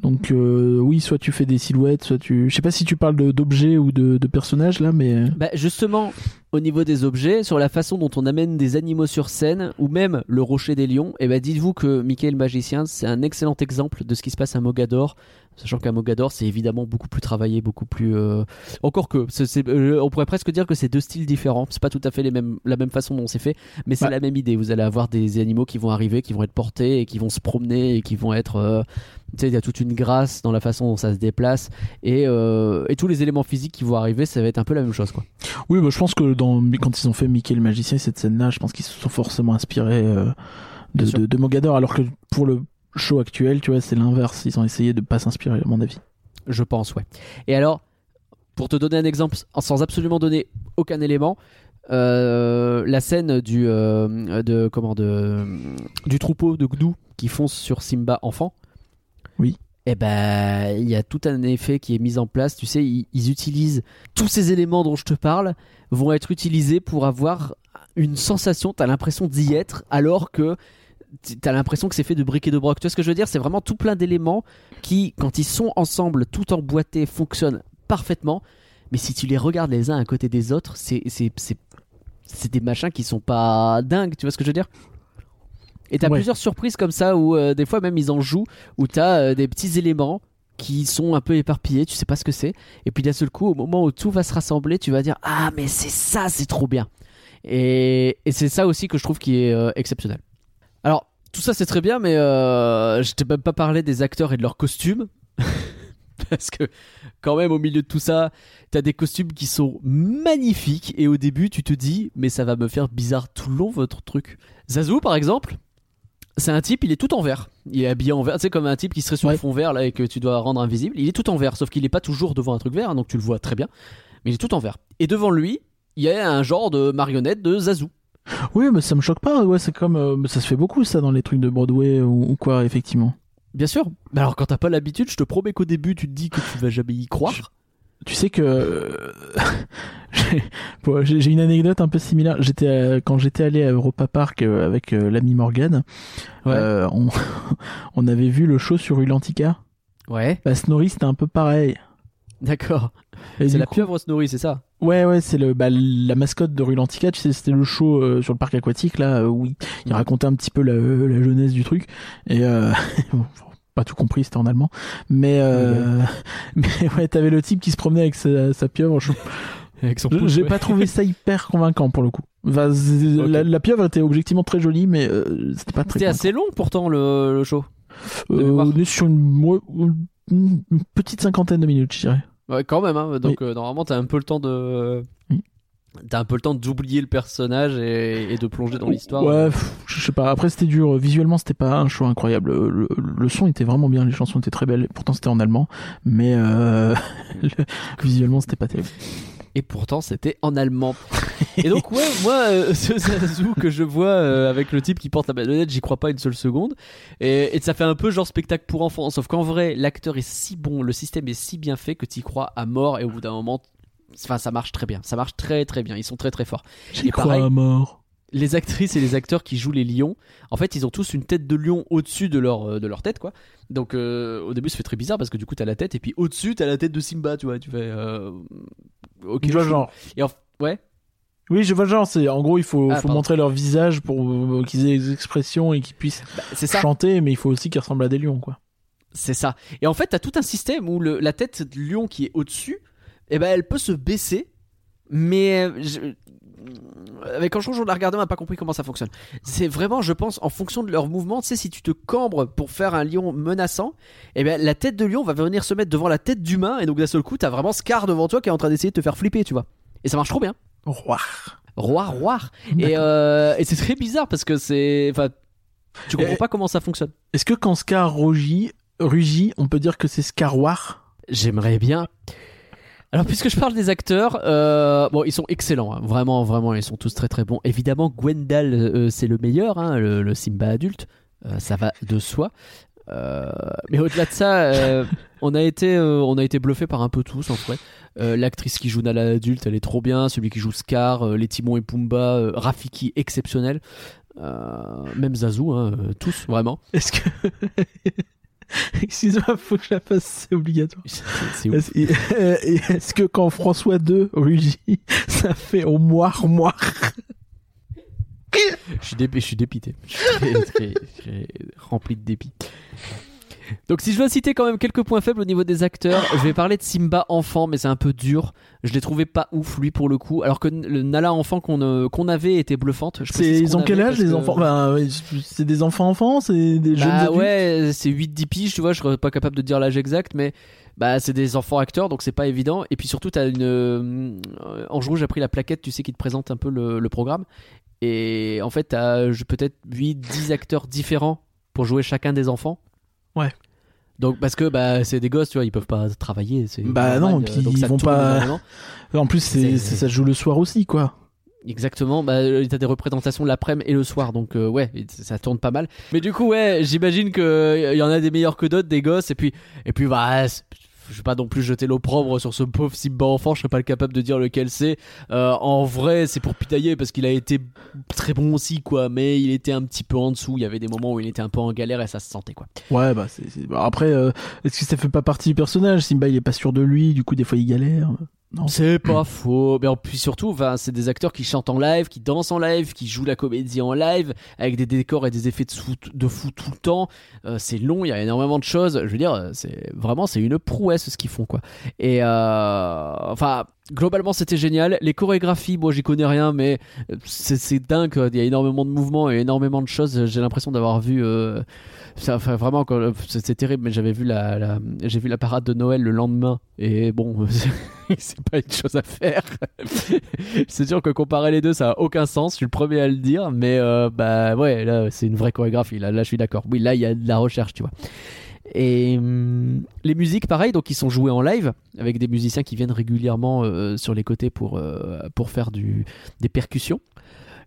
Speaker 2: Donc euh, oui, soit tu fais des silhouettes, soit tu, je sais pas si tu parles d'objets ou de, personnages là, mais
Speaker 1: Bah justement, au niveau des objets, sur la façon dont on amène des animaux sur scène, ou même le rocher des lions, et bah dites-vous que Mickey le magicien, c'est un excellent exemple de ce qui se passe à Mogador. Sachant qu'à Mogador, c'est évidemment beaucoup plus travaillé, beaucoup plus. euh, Encore que, euh, on pourrait presque dire que c'est deux styles différents. C'est pas tout à fait les mêmes, la même façon dont c'est fait, mais c'est
Speaker 2: Ouais.
Speaker 1: la même idée. Vous allez avoir des animaux qui vont arriver, qui vont être portés et qui vont se promener et qui vont être. euh, tu sais, il y a toute une grâce dans la façon dont ça se déplace et, euh, et tous les éléments physiques qui vont arriver, ça va être un peu la même chose, quoi.
Speaker 2: oui, bah, je pense que dans quand ils ont fait Mickey le magicien cette scène-là, je pense qu'ils se sont forcément inspirés de Mogador, alors que pour le show actuel, tu vois, c'est l'inverse. Ils ont essayé de pas s'inspirer, à mon avis.
Speaker 1: Je pense, ouais. Et alors, pour te donner un exemple, sans absolument donner aucun élément, euh, la scène du, euh, de, comment, de, du troupeau de Gnou qui fonce sur Simba enfant.
Speaker 2: Oui.
Speaker 1: Eh ben, il y a tout un effet qui est mis en place. Tu sais, ils, ils utilisent tous ces éléments dont je te parle vont être utilisés pour avoir une sensation. T'as l'impression d'y être, alors que t'as l'impression que c'est fait de briques et de broc. Tu vois ce que je veux dire? C'est vraiment tout plein d'éléments qui, quand ils sont ensemble, tout emboîtés, fonctionnent parfaitement. Mais si tu les regardes les uns à côté des autres, c'est des machins qui sont pas dingues. Tu vois ce que je veux dire? Et t'as
Speaker 2: Ouais.
Speaker 1: plusieurs surprises comme ça où euh, des fois même ils en jouent où t'as euh, des petits éléments qui sont un peu éparpillés, tu sais pas ce que c'est. Et puis d'un seul coup, au moment où tout va se rassembler, tu vas dire ah mais c'est ça, c'est trop bien. Et, et c'est ça aussi que je trouve qui est euh, exceptionnel. Alors, tout ça c'est très bien, mais euh, je t'ai même pas parlé des acteurs et de leurs costumes. Parce que, quand même, au milieu de tout ça, t'as des costumes qui sont magnifiques. Et au début, tu te dis, mais ça va me faire bizarre tout le long, votre truc. Zazu, par exemple, c'est un type, il est tout en vert. Il est habillé en vert. Tu sais, comme un type qui serait sur
Speaker 2: Ouais.
Speaker 1: un fond vert là et que tu dois rendre invisible. Il est tout en vert, sauf qu'il est pas toujours devant un truc vert, donc tu le vois très bien. Mais il est tout en vert. Et devant lui, il y a un genre de marionnette de Zazu.
Speaker 2: Oui, mais ça me choque pas. Ouais, c'est comme euh, ça se fait beaucoup ça dans les trucs de Broadway ou, ou quoi, effectivement.
Speaker 1: Bien sûr. Mais alors quand t'as pas l'habitude, je te promets qu'au début tu te dis que tu vas jamais y croire.
Speaker 2: Tu sais que euh, j'ai une anecdote un peu similaire. J'étais euh, quand j'étais allé à Europa Park euh, avec l'ami Morgan,
Speaker 1: Ouais.
Speaker 2: euh, on, on avait vu le show sur Ulantica.
Speaker 1: Ouais.
Speaker 2: Bah, Snorri c'était un peu pareil.
Speaker 1: D'accord. C'est la
Speaker 2: coup-
Speaker 1: pieuvre Snorri, c'est ça?
Speaker 2: Ouais, ouais, c'est le bah, la mascotte de Rulantica. Tu sais, c'était le show euh, sur le parc aquatique là euh, où il, il racontait un petit peu la, la jeunesse du truc et euh, bon, pas tout compris, c'était en allemand. Mais euh, mais ouais, t'avais le type qui se promenait avec sa, sa pieuvre. Je- J'ai
Speaker 1: ouais.
Speaker 2: pas trouvé ça hyper convaincant pour le coup. Enfin, la, la pieuvre était objectivement très jolie, mais euh, c'était pas très.
Speaker 1: C'était assez long pourtant le, le show.
Speaker 2: on est sur une, ouais, une petite cinquantaine de minutes, je dirais.
Speaker 1: Ouais, quand même. Hein. Donc euh, normalement t'as un peu le temps de.
Speaker 2: Oui.
Speaker 1: T'as un peu le temps d'oublier le personnage et, et de plonger dans l'histoire.
Speaker 2: Ouais, pff, je sais pas. Après, c'était dur. Visuellement, c'était pas un show incroyable. Le, le son était vraiment bien, les chansons étaient très belles. Pourtant, c'était en allemand, mais euh, le- visuellement, c'était pas terrible.
Speaker 1: Et pourtant, c'était en allemand. Et donc, ouais, moi, euh, ce Zazu que je vois euh, avec le type qui porte la baïonnette, j'y crois pas une seule seconde. Et, et ça fait un peu genre spectacle pour enfants. Sauf qu'en vrai, l'acteur est si bon, le système est si bien fait que tu y crois à mort. Et au bout d'un moment, enfin, ça marche très bien. Ça marche très très bien. Ils sont très très forts.
Speaker 2: J'y crois
Speaker 1: pareil-
Speaker 2: à mort.
Speaker 1: Les actrices et les acteurs qui jouent les lions, en fait, ils ont tous une tête de lion au-dessus de leur, euh, de leur tête, quoi. Donc, euh, au début, ça fait très bizarre parce que du coup, t'as la tête et puis au-dessus, t'as la tête de Simba, tu vois. Tu fais. euh, Ok,
Speaker 2: je vois genre.
Speaker 1: Et en- Ouais.
Speaker 2: Oui, je vois genre. C'est en gros, il faut,
Speaker 1: Ah,
Speaker 2: faut montrer leur visage pour qu'ils aient des expressions et qu'ils puissent
Speaker 1: Bah, ça.
Speaker 2: chanter, mais il faut aussi qu'ils ressemblent à des lions, quoi.
Speaker 1: C'est ça. Et en fait, t'as tout un système où le- la tête de lion qui est au-dessus, eh ben, elle peut se baisser, mais je- avec un jour, on l'a regardé, on n'a pas compris comment ça fonctionne. C'est vraiment, je pense, en fonction de leur mouvement, tu sais, si tu te cambres pour faire un lion menaçant, eh ben, la tête de lion va venir se mettre devant la tête d'humain, et donc d'un seul coup, t'as vraiment Scar devant toi qui est en train d'essayer de te faire flipper, tu vois. Et ça marche trop bien.
Speaker 2: Roi.
Speaker 1: Roi, roi. Et, euh, et c'est très bizarre parce que c'est. Enfin, tu comprends
Speaker 2: Et-
Speaker 1: pas comment ça fonctionne.
Speaker 2: Est-ce que quand Scar rugit, rugit, on peut dire que c'est Scarwar
Speaker 1: J'aimerais bien. Alors, puisque je parle des acteurs, euh, bon, ils sont excellents, hein. vraiment, vraiment, ils sont tous très très bons. Évidemment, Gwendal, euh, c'est le meilleur, hein, le, Simba adulte, Euh, ça va de soi. Mais au-delà de ça, on a été, on a été bluffé par un peu tous en. Euh, L'actrice qui joue Nala adulte, elle est trop bien. Celui qui joue Scar, les Timon et Pumba, Rafiki exceptionnel. Même Zazu, hein, tous vraiment.
Speaker 2: Est-ce que. Excuse-moi, faut que je la fasse, c'est obligatoire.
Speaker 1: C'est.
Speaker 2: Est-ce euh, que quand François II rugit, ça fait au moire moire?
Speaker 1: Je suis, dé- je suis dépité. Je suis très, très- très rempli de dépit. Donc si je dois citer quand même quelques points faibles au niveau des acteurs, je vais parler de Simba enfant, mais c'est un peu dur. Je l'ai trouvé pas ouf lui pour le coup, alors que le Nala enfant qu'on euh, qu'on avait était bluffante. Je précise
Speaker 2: ils
Speaker 1: qu'on
Speaker 2: ont quel
Speaker 1: avait
Speaker 2: âge
Speaker 1: parce
Speaker 2: les
Speaker 1: que-
Speaker 2: enfants? Ouais, c'est des enfants enfants, c'est des jeunes
Speaker 1: Bah
Speaker 2: adultes?
Speaker 1: ouais, c'est 8-10 piges, tu vois, je serais pas capable de dire l'âge exact, mais bah c'est des enfants acteurs, donc c'est pas évident. Et puis surtout, t'as une. euh, En rouge, j'ai pris la plaquette, tu sais, qui te présente un peu le, le programme. Et en fait, t'as je- peut-être 8-10 acteurs différents pour jouer chacun des enfants.
Speaker 2: Ouais.
Speaker 1: Donc parce que bah c'est des gosses, tu vois, ils peuvent pas travailler. c'est
Speaker 2: Bah
Speaker 1: normal,
Speaker 2: non,
Speaker 1: euh,
Speaker 2: puis
Speaker 1: donc
Speaker 2: ils vont pas-
Speaker 1: énormément.
Speaker 2: En plus, c'est
Speaker 1: C'est-
Speaker 2: c'est- ça joue le soir aussi, quoi.
Speaker 1: Exactement, bah euh, t'as des représentations l'après-midi et le soir, donc euh, ouais, ça tourne pas mal. Mais du coup, ouais, j'imagine que il y en a des meilleurs que d'autres, des gosses, et puis et puis bah, je vais pas non plus jeter l'opprobre sur ce pauvre Simba enfant, je serais pas capable de dire lequel c'est. Euh, en vrai, c'est pour pitailler parce qu'il a été très bon aussi, quoi, mais il était un petit peu en dessous. Il y avait des moments où il était un peu en galère et ça se sentait, quoi.
Speaker 2: Ouais, bah c'est. bah, après, euh, est-ce que ça fait pas partie du personnage? Simba, il est pas sûr de lui, du coup, des fois, il galère. Non.
Speaker 1: C'est pas faux. Mais en plus surtout, enfin, c'est des acteurs qui chantent en live, qui dansent en live, qui jouent la comédie en live, avec des décors et des effets de, sou- de fou tout le temps. Euh, c'est long, il y a énormément de choses. Je veux dire, c'est vraiment c'est une prouesse ce qu'ils font quoi. Et euh, enfin, globalement c'était génial. Les chorégraphies, moi j'y connais rien, mais euh, c'est dingue. Il y a énormément de mouvements et énormément de choses. J'ai l'impression d'avoir vu. euh, ça, enfin, vraiment, c'est c'est terrible, mais j'avais vu la, la- j'ai vu la parade de Noël le lendemain, et bon, c'est pas une chose à faire. c'est sûr que comparer les deux, ça a aucun sens. Je suis le premier à le dire, mais euh, bah ouais, là, c'est une vraie chorégraphie. Là, là, je suis d'accord. Oui, là, il y a de la recherche, tu vois. Et hum, les musiques, pareil, donc ils sont joués en live avec des musiciens qui viennent régulièrement euh, sur les côtés pour, euh, pour faire du, des percussions.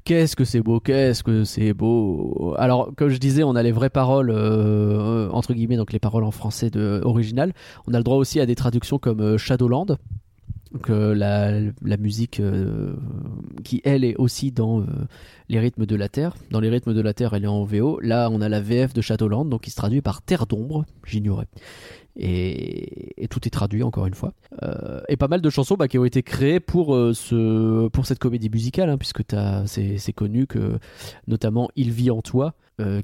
Speaker 1: Qu'est-ce que c'est beau, qu'est-ce que c'est beau. Alors, comme je disais, on a les vraies paroles, euh, entre guillemets, donc les paroles en français de, original. On a le droit aussi à des traductions comme Shadowland, donc la, musique euh, qui, elle, est aussi dans euh, les rythmes de la Terre. Dans les rythmes de la Terre, elle est en VO. Là, on a la VF de Shadowland, donc qui se traduit par Terre d'ombre, j'ignorais. Et, tout est traduit encore une fois. Euh, et pas mal de chansons bah, qui ont été créées pour, ce, pour cette comédie musicale, hein, puisque c'est connu que notamment Il vit en toi,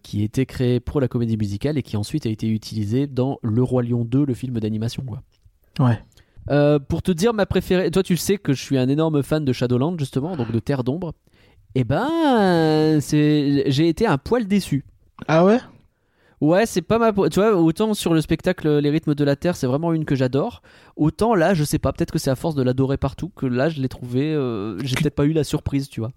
Speaker 1: qui été créé pour la comédie musicale et qui ensuite a été utilisé dans Le Roi Lion 2, le film d'animation.
Speaker 2: Ouais.
Speaker 1: Euh, pour te dire ma préférée, toi tu sais que je suis un énorme fan de Shadowland justement, donc de Terre d'ombre. Et ben, c'est, j'ai été un poil déçu.
Speaker 2: Ah ouais?
Speaker 1: Ouais, c'est pas ma. Tu vois, autant sur le spectacle Les rythmes de la Terre, c'est vraiment une que j'adore. Autant là, je sais pas, peut-être que c'est à force de l'adorer partout que là, je l'ai trouvé. euh, j'ai peut-être pas eu la surprise, tu vois.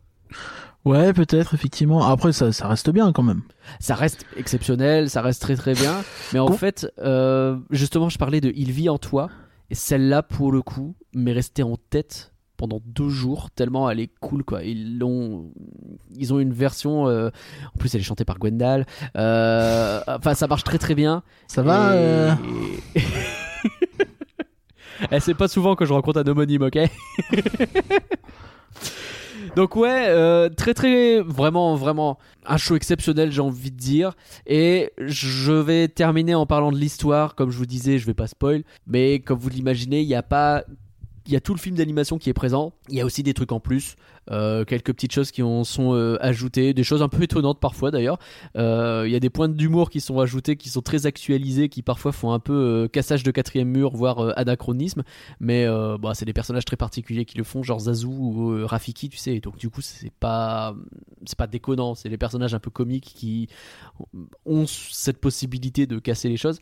Speaker 2: Ouais, peut-être, effectivement. Après, ça, ça reste bien quand même.
Speaker 1: Ça reste exceptionnel, ça reste très très bien. Mais en
Speaker 2: Con-
Speaker 1: fait, euh, justement, je parlais de Il vit en toi. Et celle-là, pour le coup, m'est restée en tête pendant deux jours, tellement elle est cool, quoi. Ils l'ont. Ils ont une version. euh, En plus, elle est chantée par Gwendal. Euh, Enfin, ça marche très très bien.
Speaker 2: Ça va euh,
Speaker 1: Eh, c'est pas souvent que je rencontre un homonyme, ok? Donc ouais, euh, très très vraiment vraiment un show exceptionnel j'ai envie de dire. Et je vais terminer en parlant de l'histoire. Comme je vous disais je vais pas spoil. Mais comme vous l'imaginez il y a pas il y a tout le film d'animation qui est présent il y a aussi des trucs en plus euh, quelques petites choses qui sont euh, ajoutées des choses un peu étonnantes parfois d'ailleurs euh, il y a des points d'humour qui sont ajoutés, qui sont très actualisés, qui parfois font un peu cassage de quatrième mur, voire anachronisme. Mais bah, c'est des personnages très particuliers qui le font, genre Zazu ou Rafiki, tu sais. Donc du coup, c'est pas, c'est pas déconnant. C'est des personnages un peu comiques qui ont cette possibilité de casser les choses.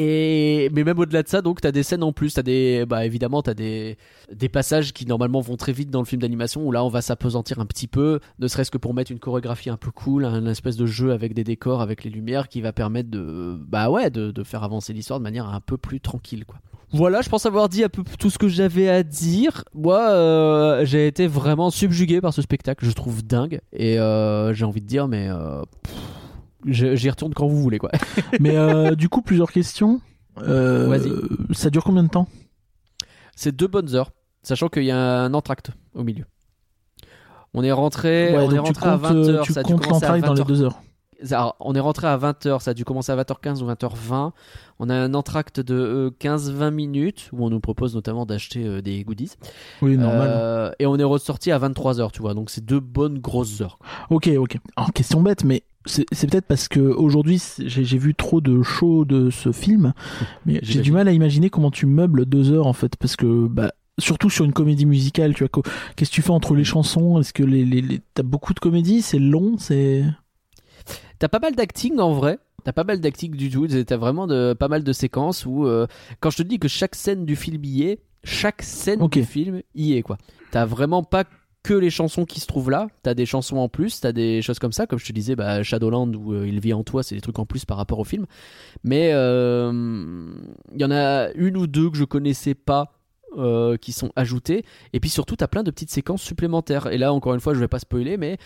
Speaker 1: Mais même au-delà de ça, donc t'as des scènes en plus, t'as des, bah évidemment t'as des des passages qui normalement vont très vite dans le film d'animation où là on va s'apesantir un petit peu, ne serait-ce que pour mettre une chorégraphie un peu cool, un espèce de jeu avec des décors, avec les lumières qui va permettre de, bah ouais, de, faire avancer l'histoire de manière un peu plus tranquille quoi. Voilà, je pense avoir dit un peu tout ce que j'avais à dire. Moi, euh, j'ai été vraiment subjugué par ce spectacle, je trouve dingue et euh, j'ai envie de dire, mais euh, j'y retourne quand vous voulez quoi.
Speaker 2: Mais euh, du coup, plusieurs questions. Euh,
Speaker 1: Vas-y.
Speaker 2: Ça dure combien de temps?
Speaker 1: C'est deux bonnes heures, sachant qu'il y a un entracte au milieu. On est rentré, on est
Speaker 2: donc tu
Speaker 1: rentré à
Speaker 2: comptes, euh,
Speaker 1: 20h,
Speaker 2: tu
Speaker 1: ça a dû
Speaker 2: comptes
Speaker 1: commencer à
Speaker 2: l'entraille dans les
Speaker 1: 20h.
Speaker 2: deux heures.
Speaker 1: Alors, on est rentré à 20h, ça a dû commencer à 20h15 ou 20h20. On a un entracte de euh, 15-20 minutes où on nous propose notamment d'acheter euh, des goodies.
Speaker 2: Oui, normal.
Speaker 1: Euh, et on est ressorti à 23h, tu vois. Donc c'est deux bonnes grosses heures.
Speaker 2: Ok, ok. Alors, question bête, mais c'est peut-être parce que aujourd'hui j'ai vu trop de shows de ce film, mais j'ai du mal à imaginer comment tu meubles deux heures en fait, parce que bah surtout sur une comédie musicale, tu vois, qu'est-ce que tu fais entre les chansons? Est-ce que les, les, les- t'as beaucoup de comédies? C'est long, c'est
Speaker 1: T'as pas mal d'acting en vrai. T'as pas mal d'acting du tout. T'as vraiment de, pas mal de séquences où, euh, quand je te dis que chaque scène du film y est, chaque scène
Speaker 2: Ok.
Speaker 1: du film y est quoi. T'as vraiment pas que les chansons qui se trouvent là. T'as des chansons en plus. T'as des choses comme ça, comme je te disais, bah, Shadowland ou euh, Il vit en toi, c'est des trucs en plus par rapport au film. Mais euh, il y en a une ou deux que je connaissais pas. euh, qui sont ajoutées et puis surtout t'as plein de petites séquences supplémentaires et là encore une fois je vais pas spoiler mais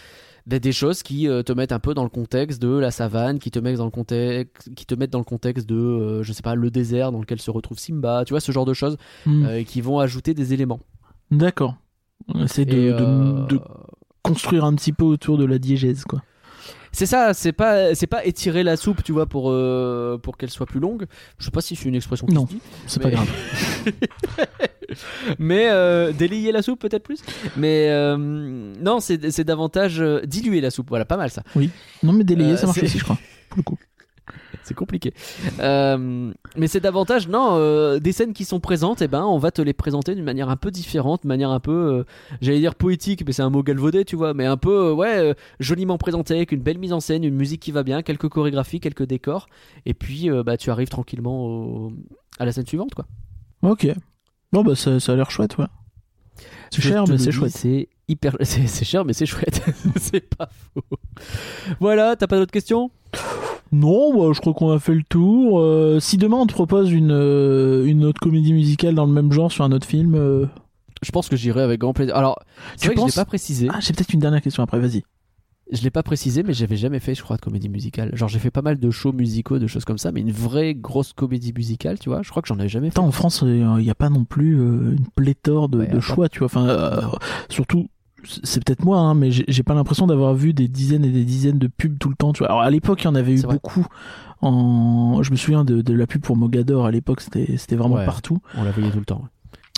Speaker 1: des, des choses qui euh, te mettent un peu dans le contexte de la savane, qui te mettent dans le contexte, qui te mettent dans le contexte de, euh, je sais pas, le désert dans lequel se retrouve Simba, tu vois, ce genre de choses,
Speaker 2: Hmm,
Speaker 1: euh, qui vont ajouter des éléments.
Speaker 2: D'accord. C'est de,
Speaker 1: Et,
Speaker 2: de-
Speaker 1: euh,
Speaker 2: de construire un petit peu autour de la diégèse, quoi.
Speaker 1: C'est ça, c'est pas, c'est pas étirer la soupe, tu vois, pour, euh, pour qu'elle soit plus longue. Je sais pas si c'est une expression qui
Speaker 2: Non. C'est
Speaker 1: Mais-
Speaker 2: pas grave.
Speaker 1: Mais euh, délayer la soupe peut-être plus? Mais euh, non, c'est, c'est davantage diluer la soupe. Voilà, pas mal ça.
Speaker 2: Non, mais délayer, ça marche aussi, je crois. Pour le coup.
Speaker 1: C'est compliqué. Euh, mais c'est davantage, non, euh, des scènes qui sont présentes, et ben, on va te les présenter d'une manière un peu différente, d'une manière un peu, euh, j'allais dire poétique, mais c'est un mot galvaudé, tu vois, mais un peu, ouais, joliment présenté, avec une belle mise en scène, une musique qui va bien, quelques chorégraphies, quelques décors, et puis, bah, tu arrives tranquillement au- à la scène suivante, quoi.
Speaker 2: Ok. Bon, bah, ça, ça a l'air chouette, ouais. C'est cher, mais c'est chouette.
Speaker 1: C'est hyper, c'est cher, mais c'est chouette. c'est pas faux. Voilà, t'as pas d'autres questions?
Speaker 2: Non, bah, je crois qu'on a fait le tour. Euh, si demain on te propose une, euh, une autre comédie musicale dans le même genre sur un autre film, euh,
Speaker 1: Je pense que j'irai avec grand plaisir. Alors,
Speaker 2: Tu
Speaker 1: vrai que je
Speaker 2: penses
Speaker 1: l'ai pas précisé.
Speaker 2: ah, j'ai peut-être une dernière question après. Vas-y.
Speaker 1: Je l'ai pas précisé, mais j'avais jamais fait, je crois, de comédie musicale. Genre, j'ai fait pas mal de shows musicaux, de choses comme ça, mais une vraie grosse comédie musicale, tu vois, je crois que j'en avais jamais fait.
Speaker 2: Attends, en France, il n'y a pas non plus une pléthore de,
Speaker 1: Ouais,
Speaker 2: de choix, tu vois. Enfin, surtout, c'est peut-être moi, hein, mais j'ai pas l'impression d'avoir vu des dizaines et des dizaines de pubs tout le temps. Tu vois. Alors à l'époque, il y en avait eu
Speaker 1: vrai.
Speaker 2: beaucoup. En... Je me souviens de, de la pub pour Mogador à l'époque, c'était vraiment
Speaker 1: Ouais.
Speaker 2: partout.
Speaker 1: On la voyait tout le temps.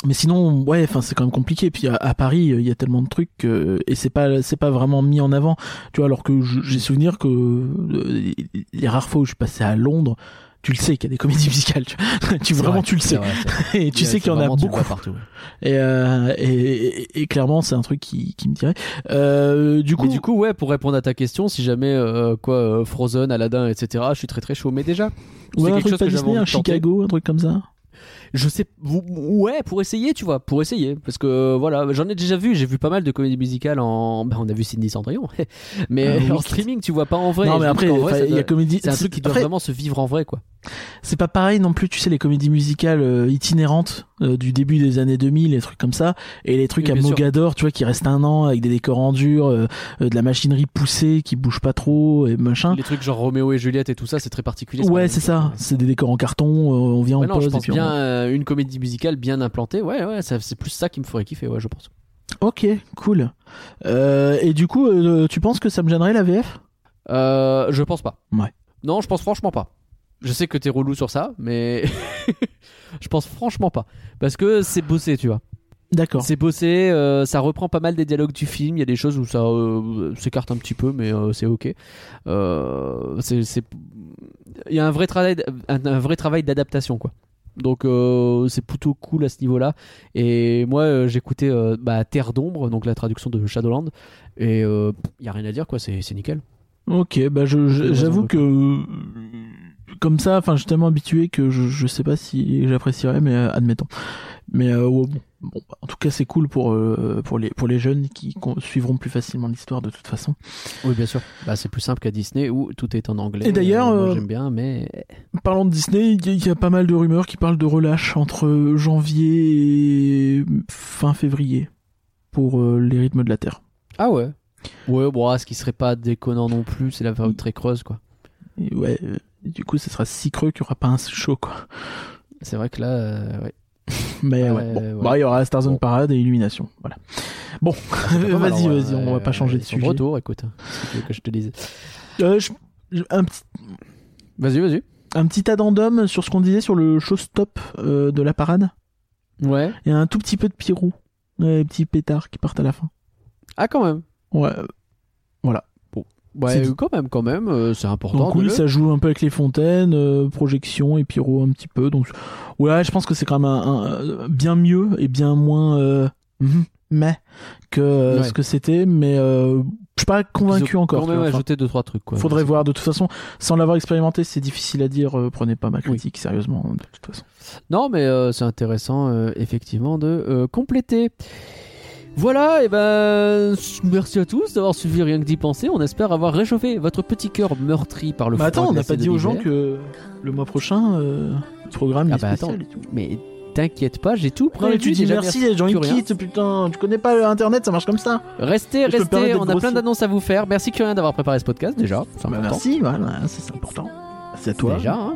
Speaker 2: Mais sinon, ouais, enfin, c'est quand même compliqué. Puis à, à Paris, il y a tellement de trucs que- et c'est pas, c'est pas vraiment mis en avant. Tu vois, alors que j'ai souvenir que euh, les rares fois où je suis passé à Londres, tu le sais qu'il y a des comédies musicales. Tu, vois. tu vraiment,
Speaker 1: vrai,
Speaker 2: tu le sais.
Speaker 1: vrai.
Speaker 2: Et tu sais qu'il y en a beaucoup.
Speaker 1: partout. ouais.
Speaker 2: Et, euh, et, et- et clairement, c'est un truc qui, qui me dirait. Euh, du coup,
Speaker 1: Mais du coup, ouais, pour répondre à ta question, si jamais euh, quoi, euh, Frozen, Aladdin, etc., je suis très très chaud. Mais déjà,
Speaker 2: ouais, un
Speaker 1: quelque
Speaker 2: truc
Speaker 1: chose
Speaker 2: pas Disney, un. Chicago, un truc comme ça.
Speaker 1: Je sais, ouais, pour essayer, tu vois, pour essayer, parce que voilà, j'en ai déjà vu, j'ai vu pas mal de comédies musicales en, ben, on a vu Cindy Cendrillon, mais
Speaker 2: Ah
Speaker 1: en streaming, tu vois pas en vrai.
Speaker 2: non, mais après, il y a comédie.
Speaker 1: c'est un truc qui doit
Speaker 2: après,
Speaker 1: vraiment se vivre en vrai, quoi.
Speaker 2: C'est pas pareil non plus, tu sais, les comédies musicales euh, itinérantes euh, du début des années 2000, les trucs comme ça, et les trucs
Speaker 1: Oui,
Speaker 2: à
Speaker 1: sûr.
Speaker 2: Mogador, tu vois, qui restent un an avec des décors en dur, euh, euh, de la machinerie poussée qui bouge pas trop et machin.
Speaker 1: Les trucs genre Roméo et Juliette et tout ça, c'est très particulier.
Speaker 2: Ouais, c'est ça. C'est des décors en carton, on vient
Speaker 1: Ouais,
Speaker 2: en
Speaker 1: non, je
Speaker 2: pause et
Speaker 1: pense
Speaker 2: puis
Speaker 1: bien une comédie musicale bien implantée. Ouais, ouais, c'est plus ça qui me ferait kiffer, ouais, je pense.
Speaker 2: Ok, cool. Et du coup, tu penses que ça me gênerait la VF
Speaker 1: je pense pas.
Speaker 2: Ouais.
Speaker 1: Non, je pense franchement pas. Je sais que t'es relou sur ça, mais je pense franchement pas. Parce que c'est bossé, tu vois.
Speaker 2: D'accord.
Speaker 1: C'est bossé, euh, ça reprend pas mal des dialogues du film. Il y a des choses où ça euh, s'écarte un petit peu, mais euh, c'est ok. C'est, Il y a un vrai travail, un, un vrai travail d'adaptation, quoi. Donc c'est plutôt cool à ce niveau-là. Et moi, j'écoutais bah, Terre d'ombre, donc la traduction de Shadowland, et il y a rien à dire, quoi. C'est, nickel.
Speaker 2: Ok, bah j'avoue que comme ça, enfin, je suis tellement habitué que je, je sais pas si j'apprécierais, mais euh, admettons. Mais euh, ouais, bon, bon, bah, en tout cas, c'est cool pour euh, pour les pour les jeunes qui suivront plus facilement l'histoire de toute façon.
Speaker 1: Oui, bien sûr. Bah, c'est plus simple qu'à Disney où tout est en anglais.
Speaker 2: Et d'ailleurs,
Speaker 1: Euh, j'aime bien, mais
Speaker 2: Parlant de Disney, il y, a- il y a pas mal de rumeurs qui parlent de relâche entre janvier et fin février pour les rythmes de la Terre.
Speaker 1: ah ouais. Ouais, bon, ah, ce qui serait pas déconnant non plus, c'est la période très creuse, quoi.
Speaker 2: Ouais, du coup, ce sera si creux qu'il y aura pas un show quoi.
Speaker 1: C'est vrai que là, euh, ouais.
Speaker 2: Mais
Speaker 1: Ouais,
Speaker 2: ouais, bon.
Speaker 1: ouais.
Speaker 2: Bah, il y aura Star Zone
Speaker 1: Bon.
Speaker 2: Parade et Illumination. Voilà. Bon,
Speaker 1: mal,
Speaker 2: vas-y,
Speaker 1: alors,
Speaker 2: vas-y,
Speaker 1: euh,
Speaker 2: on va pas changer de sujet.
Speaker 1: retour, écoute. Que tu veux que je te dise
Speaker 2: Euh, je- un petit
Speaker 1: Vas-y, vas-y.
Speaker 2: un petit addendum sur ce qu'on disait sur le showstop euh, de la parade.
Speaker 1: Ouais.
Speaker 2: Il y a un tout petit peu de pyro, euh, des petits pétards qui partent à la fin.
Speaker 1: Ah, quand même.
Speaker 2: Ouais.
Speaker 1: Ouais, quand même, quand même, euh, c'est important.
Speaker 2: Donc oui,
Speaker 1: le-
Speaker 2: ça joue un peu avec les fontaines, euh, projection et pyro un petit peu. Donc ouais, je pense que c'est quand même un, un- bien mieux et bien moins euh, mhm, mais que euh,
Speaker 1: Ouais.
Speaker 2: ce que c'était. Mais euh, je suis pas convaincu encore.
Speaker 1: Quand même.
Speaker 2: Enfin,
Speaker 1: ajouté deux trois trucs, quoi.
Speaker 2: faudrait voir. De toute façon, sans l'avoir expérimenté, c'est difficile à dire. euh, prenez pas ma critique sérieusement. De toute façon.
Speaker 1: Non, mais euh, c'est intéressant, euh, effectivement, de euh, compléter. Voilà, et ben merci à tous d'avoir suivi Rien que d'y penser. On espère avoir réchauffé votre petit cœur meurtri par le froid
Speaker 2: attends, on n'a pas dit aux gens que le mois prochain, euh, le programme
Speaker 1: Ah
Speaker 2: est
Speaker 1: bah
Speaker 2: spécial
Speaker 1: attends.
Speaker 2: et tout.
Speaker 1: Mais t'inquiète pas, j'ai tout
Speaker 2: Non,
Speaker 1: prévu.
Speaker 2: mais tu dis merci, les gens ils quittent, putain. Tu connais pas Internet, ça marche comme ça.
Speaker 1: Restez,
Speaker 2: Je
Speaker 1: restez, on a plein d'annonces à vous faire. Merci Curien d'avoir préparé ce podcast déjà. C'est
Speaker 2: Bah, merci, voilà, ça, c'est important. C'est à toi.
Speaker 1: Déjà. hein.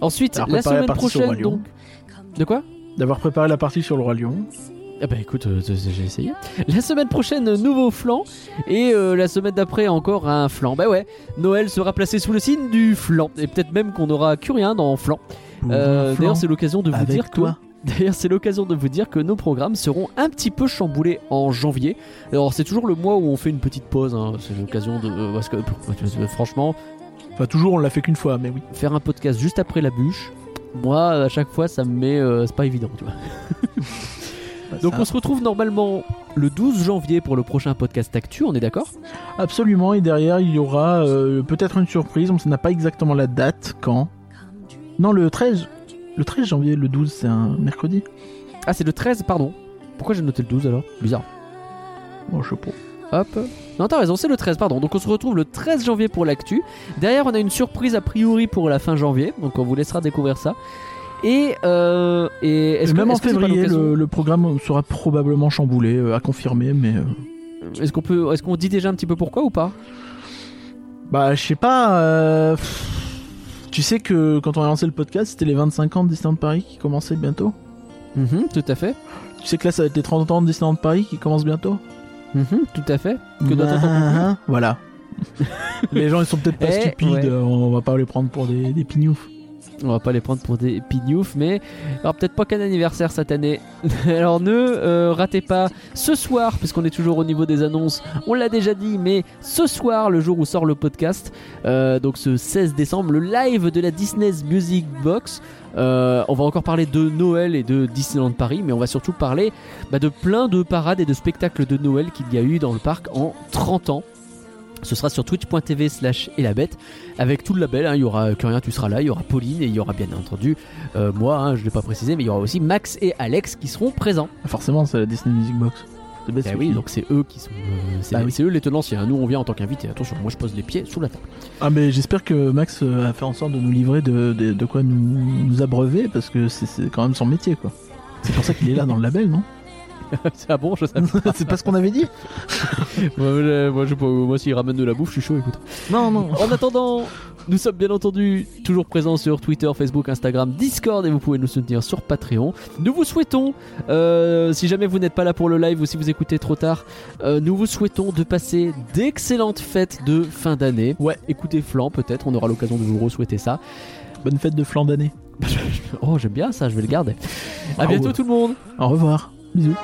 Speaker 1: Ensuite,
Speaker 2: Alors,
Speaker 1: la semaine
Speaker 2: partie sur le
Speaker 1: prochaine donc. De quoi?
Speaker 2: D'avoir préparé la partie sur le Roi Lion.
Speaker 1: Ah bah écoute, euh, j'ai essayé. La semaine prochaine, nouveau flan. Et euh, la semaine d'après, encore un flan. Bah ouais, Noël sera placé sous le signe du flan. Et peut-être même qu'on aura Curien dans flan. Euh, D'ailleurs, c'est l'occasion de vous dire
Speaker 2: toi.
Speaker 1: que. D'ailleurs, c'est l'occasion de vous dire que nos programmes seront un petit peu chamboulés en janvier. Alors, c'est toujours le mois où on fait une petite pause. hein. C'est l'occasion de. euh, Parce que, franchement,
Speaker 2: Enfin, toujours, on l'a fait qu'une fois, mais oui.
Speaker 1: faire un podcast juste après la bûche, moi, à chaque fois, ça me met. c'est pas évident, tu vois. Donc, on se retrouve normalement le 12 janvier pour le prochain podcast Actu, on est d'accord?
Speaker 2: Absolument, et derrière, il y aura euh, peut-être une surprise. On n'a pas exactement la date, quand? Non, le 13. Le 13 janvier, le 12, c'est un mercredi.
Speaker 1: Ah, c'est le 13, pardon. Pourquoi j'ai noté le 12 alors? Bizarre.
Speaker 2: Bon, je sais pas.
Speaker 1: Hop. Non, t'as raison, c'est le 13, pardon. Donc on se retrouve le 13 janvier pour l'actu. Derrière, on a une surprise a priori pour la fin janvier. Donc on vous laissera découvrir ça. Et, euh, et est-ce que-
Speaker 2: même en février, le, le programme sera probablement chamboulé, euh, à confirmer, mais. euh,
Speaker 1: Est-ce qu'on peut, est-ce qu'on dit déjà un petit peu pourquoi ou pas?
Speaker 2: Bah, je sais pas. Tu sais que quand on a lancé le podcast, c'était les 25 ans de Disneyland Paris qui commençaient bientôt.
Speaker 1: Mhm, Tout à fait.
Speaker 2: Tu sais que là, ça va être les 30 ans de Disneyland Paris qui commencent bientôt.
Speaker 1: Mhm, Tout à fait. Que
Speaker 2: Bah, Voilà. les gens, ils sont peut-être pas
Speaker 1: Eh,
Speaker 2: stupides.
Speaker 1: ouais.
Speaker 2: On va pas les prendre pour des, des pignoufs.
Speaker 1: On va pas les prendre pour des pignoufs, mais il peut-être pas qu'un anniversaire cette année. Alors ne euh, ratez pas ce soir, puisqu'on est toujours au niveau des annonces, on l'a déjà dit, mais ce soir, le jour où sort le podcast, euh, donc ce 16 décembre, le live de la Disney's Music Box. Euh, on va encore parler de Noël et de Disneyland Paris, mais on va surtout parler bah, de plein de parades et de spectacles de Noël qu'il y a eu dans le parc en 30 ans. Ce sera sur twitch.tv slash et la bête avec tout le label. hein. Il y aura Curien, tu seras là, il y aura Pauline et il y aura bien entendu euh, moi, hein, je ne l'ai pas précisé, mais il y aura aussi Max et Alex qui seront présents.
Speaker 2: Forcément, c'est la Disney Music Box.
Speaker 1: Eh
Speaker 2: celui
Speaker 1: oui, donc c'est eux qui sont. euh, c'est
Speaker 2: Bah oui.
Speaker 1: c'est eux les tenanciers. Nous, on vient en tant qu'invités. Attention, moi je pose les pieds sous la table.
Speaker 2: Ah, mais j'espère que Max euh, a fait en sorte de nous livrer de, de, de quoi nous, nous abreuver parce que c'est- quand même son métier, quoi. C'est pour ça qu'il est là dans le label, non?
Speaker 1: ah bon, je sais pas.
Speaker 2: C'est pas ce qu'on avait dit
Speaker 1: moi, je- moi, je moi, s'ils ramènent de la bouffe, je suis chaud, écoute.
Speaker 2: Non, non.
Speaker 1: En attendant, nous sommes bien entendu toujours présents sur Twitter, Facebook, Instagram, Discord et vous pouvez nous soutenir sur Patreon. Nous vous souhaitons, euh, si jamais vous n'êtes pas là pour le live ou si vous écoutez trop tard, euh, nous vous souhaitons de passer d'excellentes fêtes de fin d'année.
Speaker 2: Ouais.
Speaker 1: Écoutez Flan peut-être, on aura l'occasion de vous re-souhaiter ça.
Speaker 2: Bonne fête de flan d'année.
Speaker 1: Oh j'aime bien ça, je vais le garder. À
Speaker 2: Ah
Speaker 1: bientôt
Speaker 2: ouais.
Speaker 1: tout le monde
Speaker 2: Au revoir. Bisous.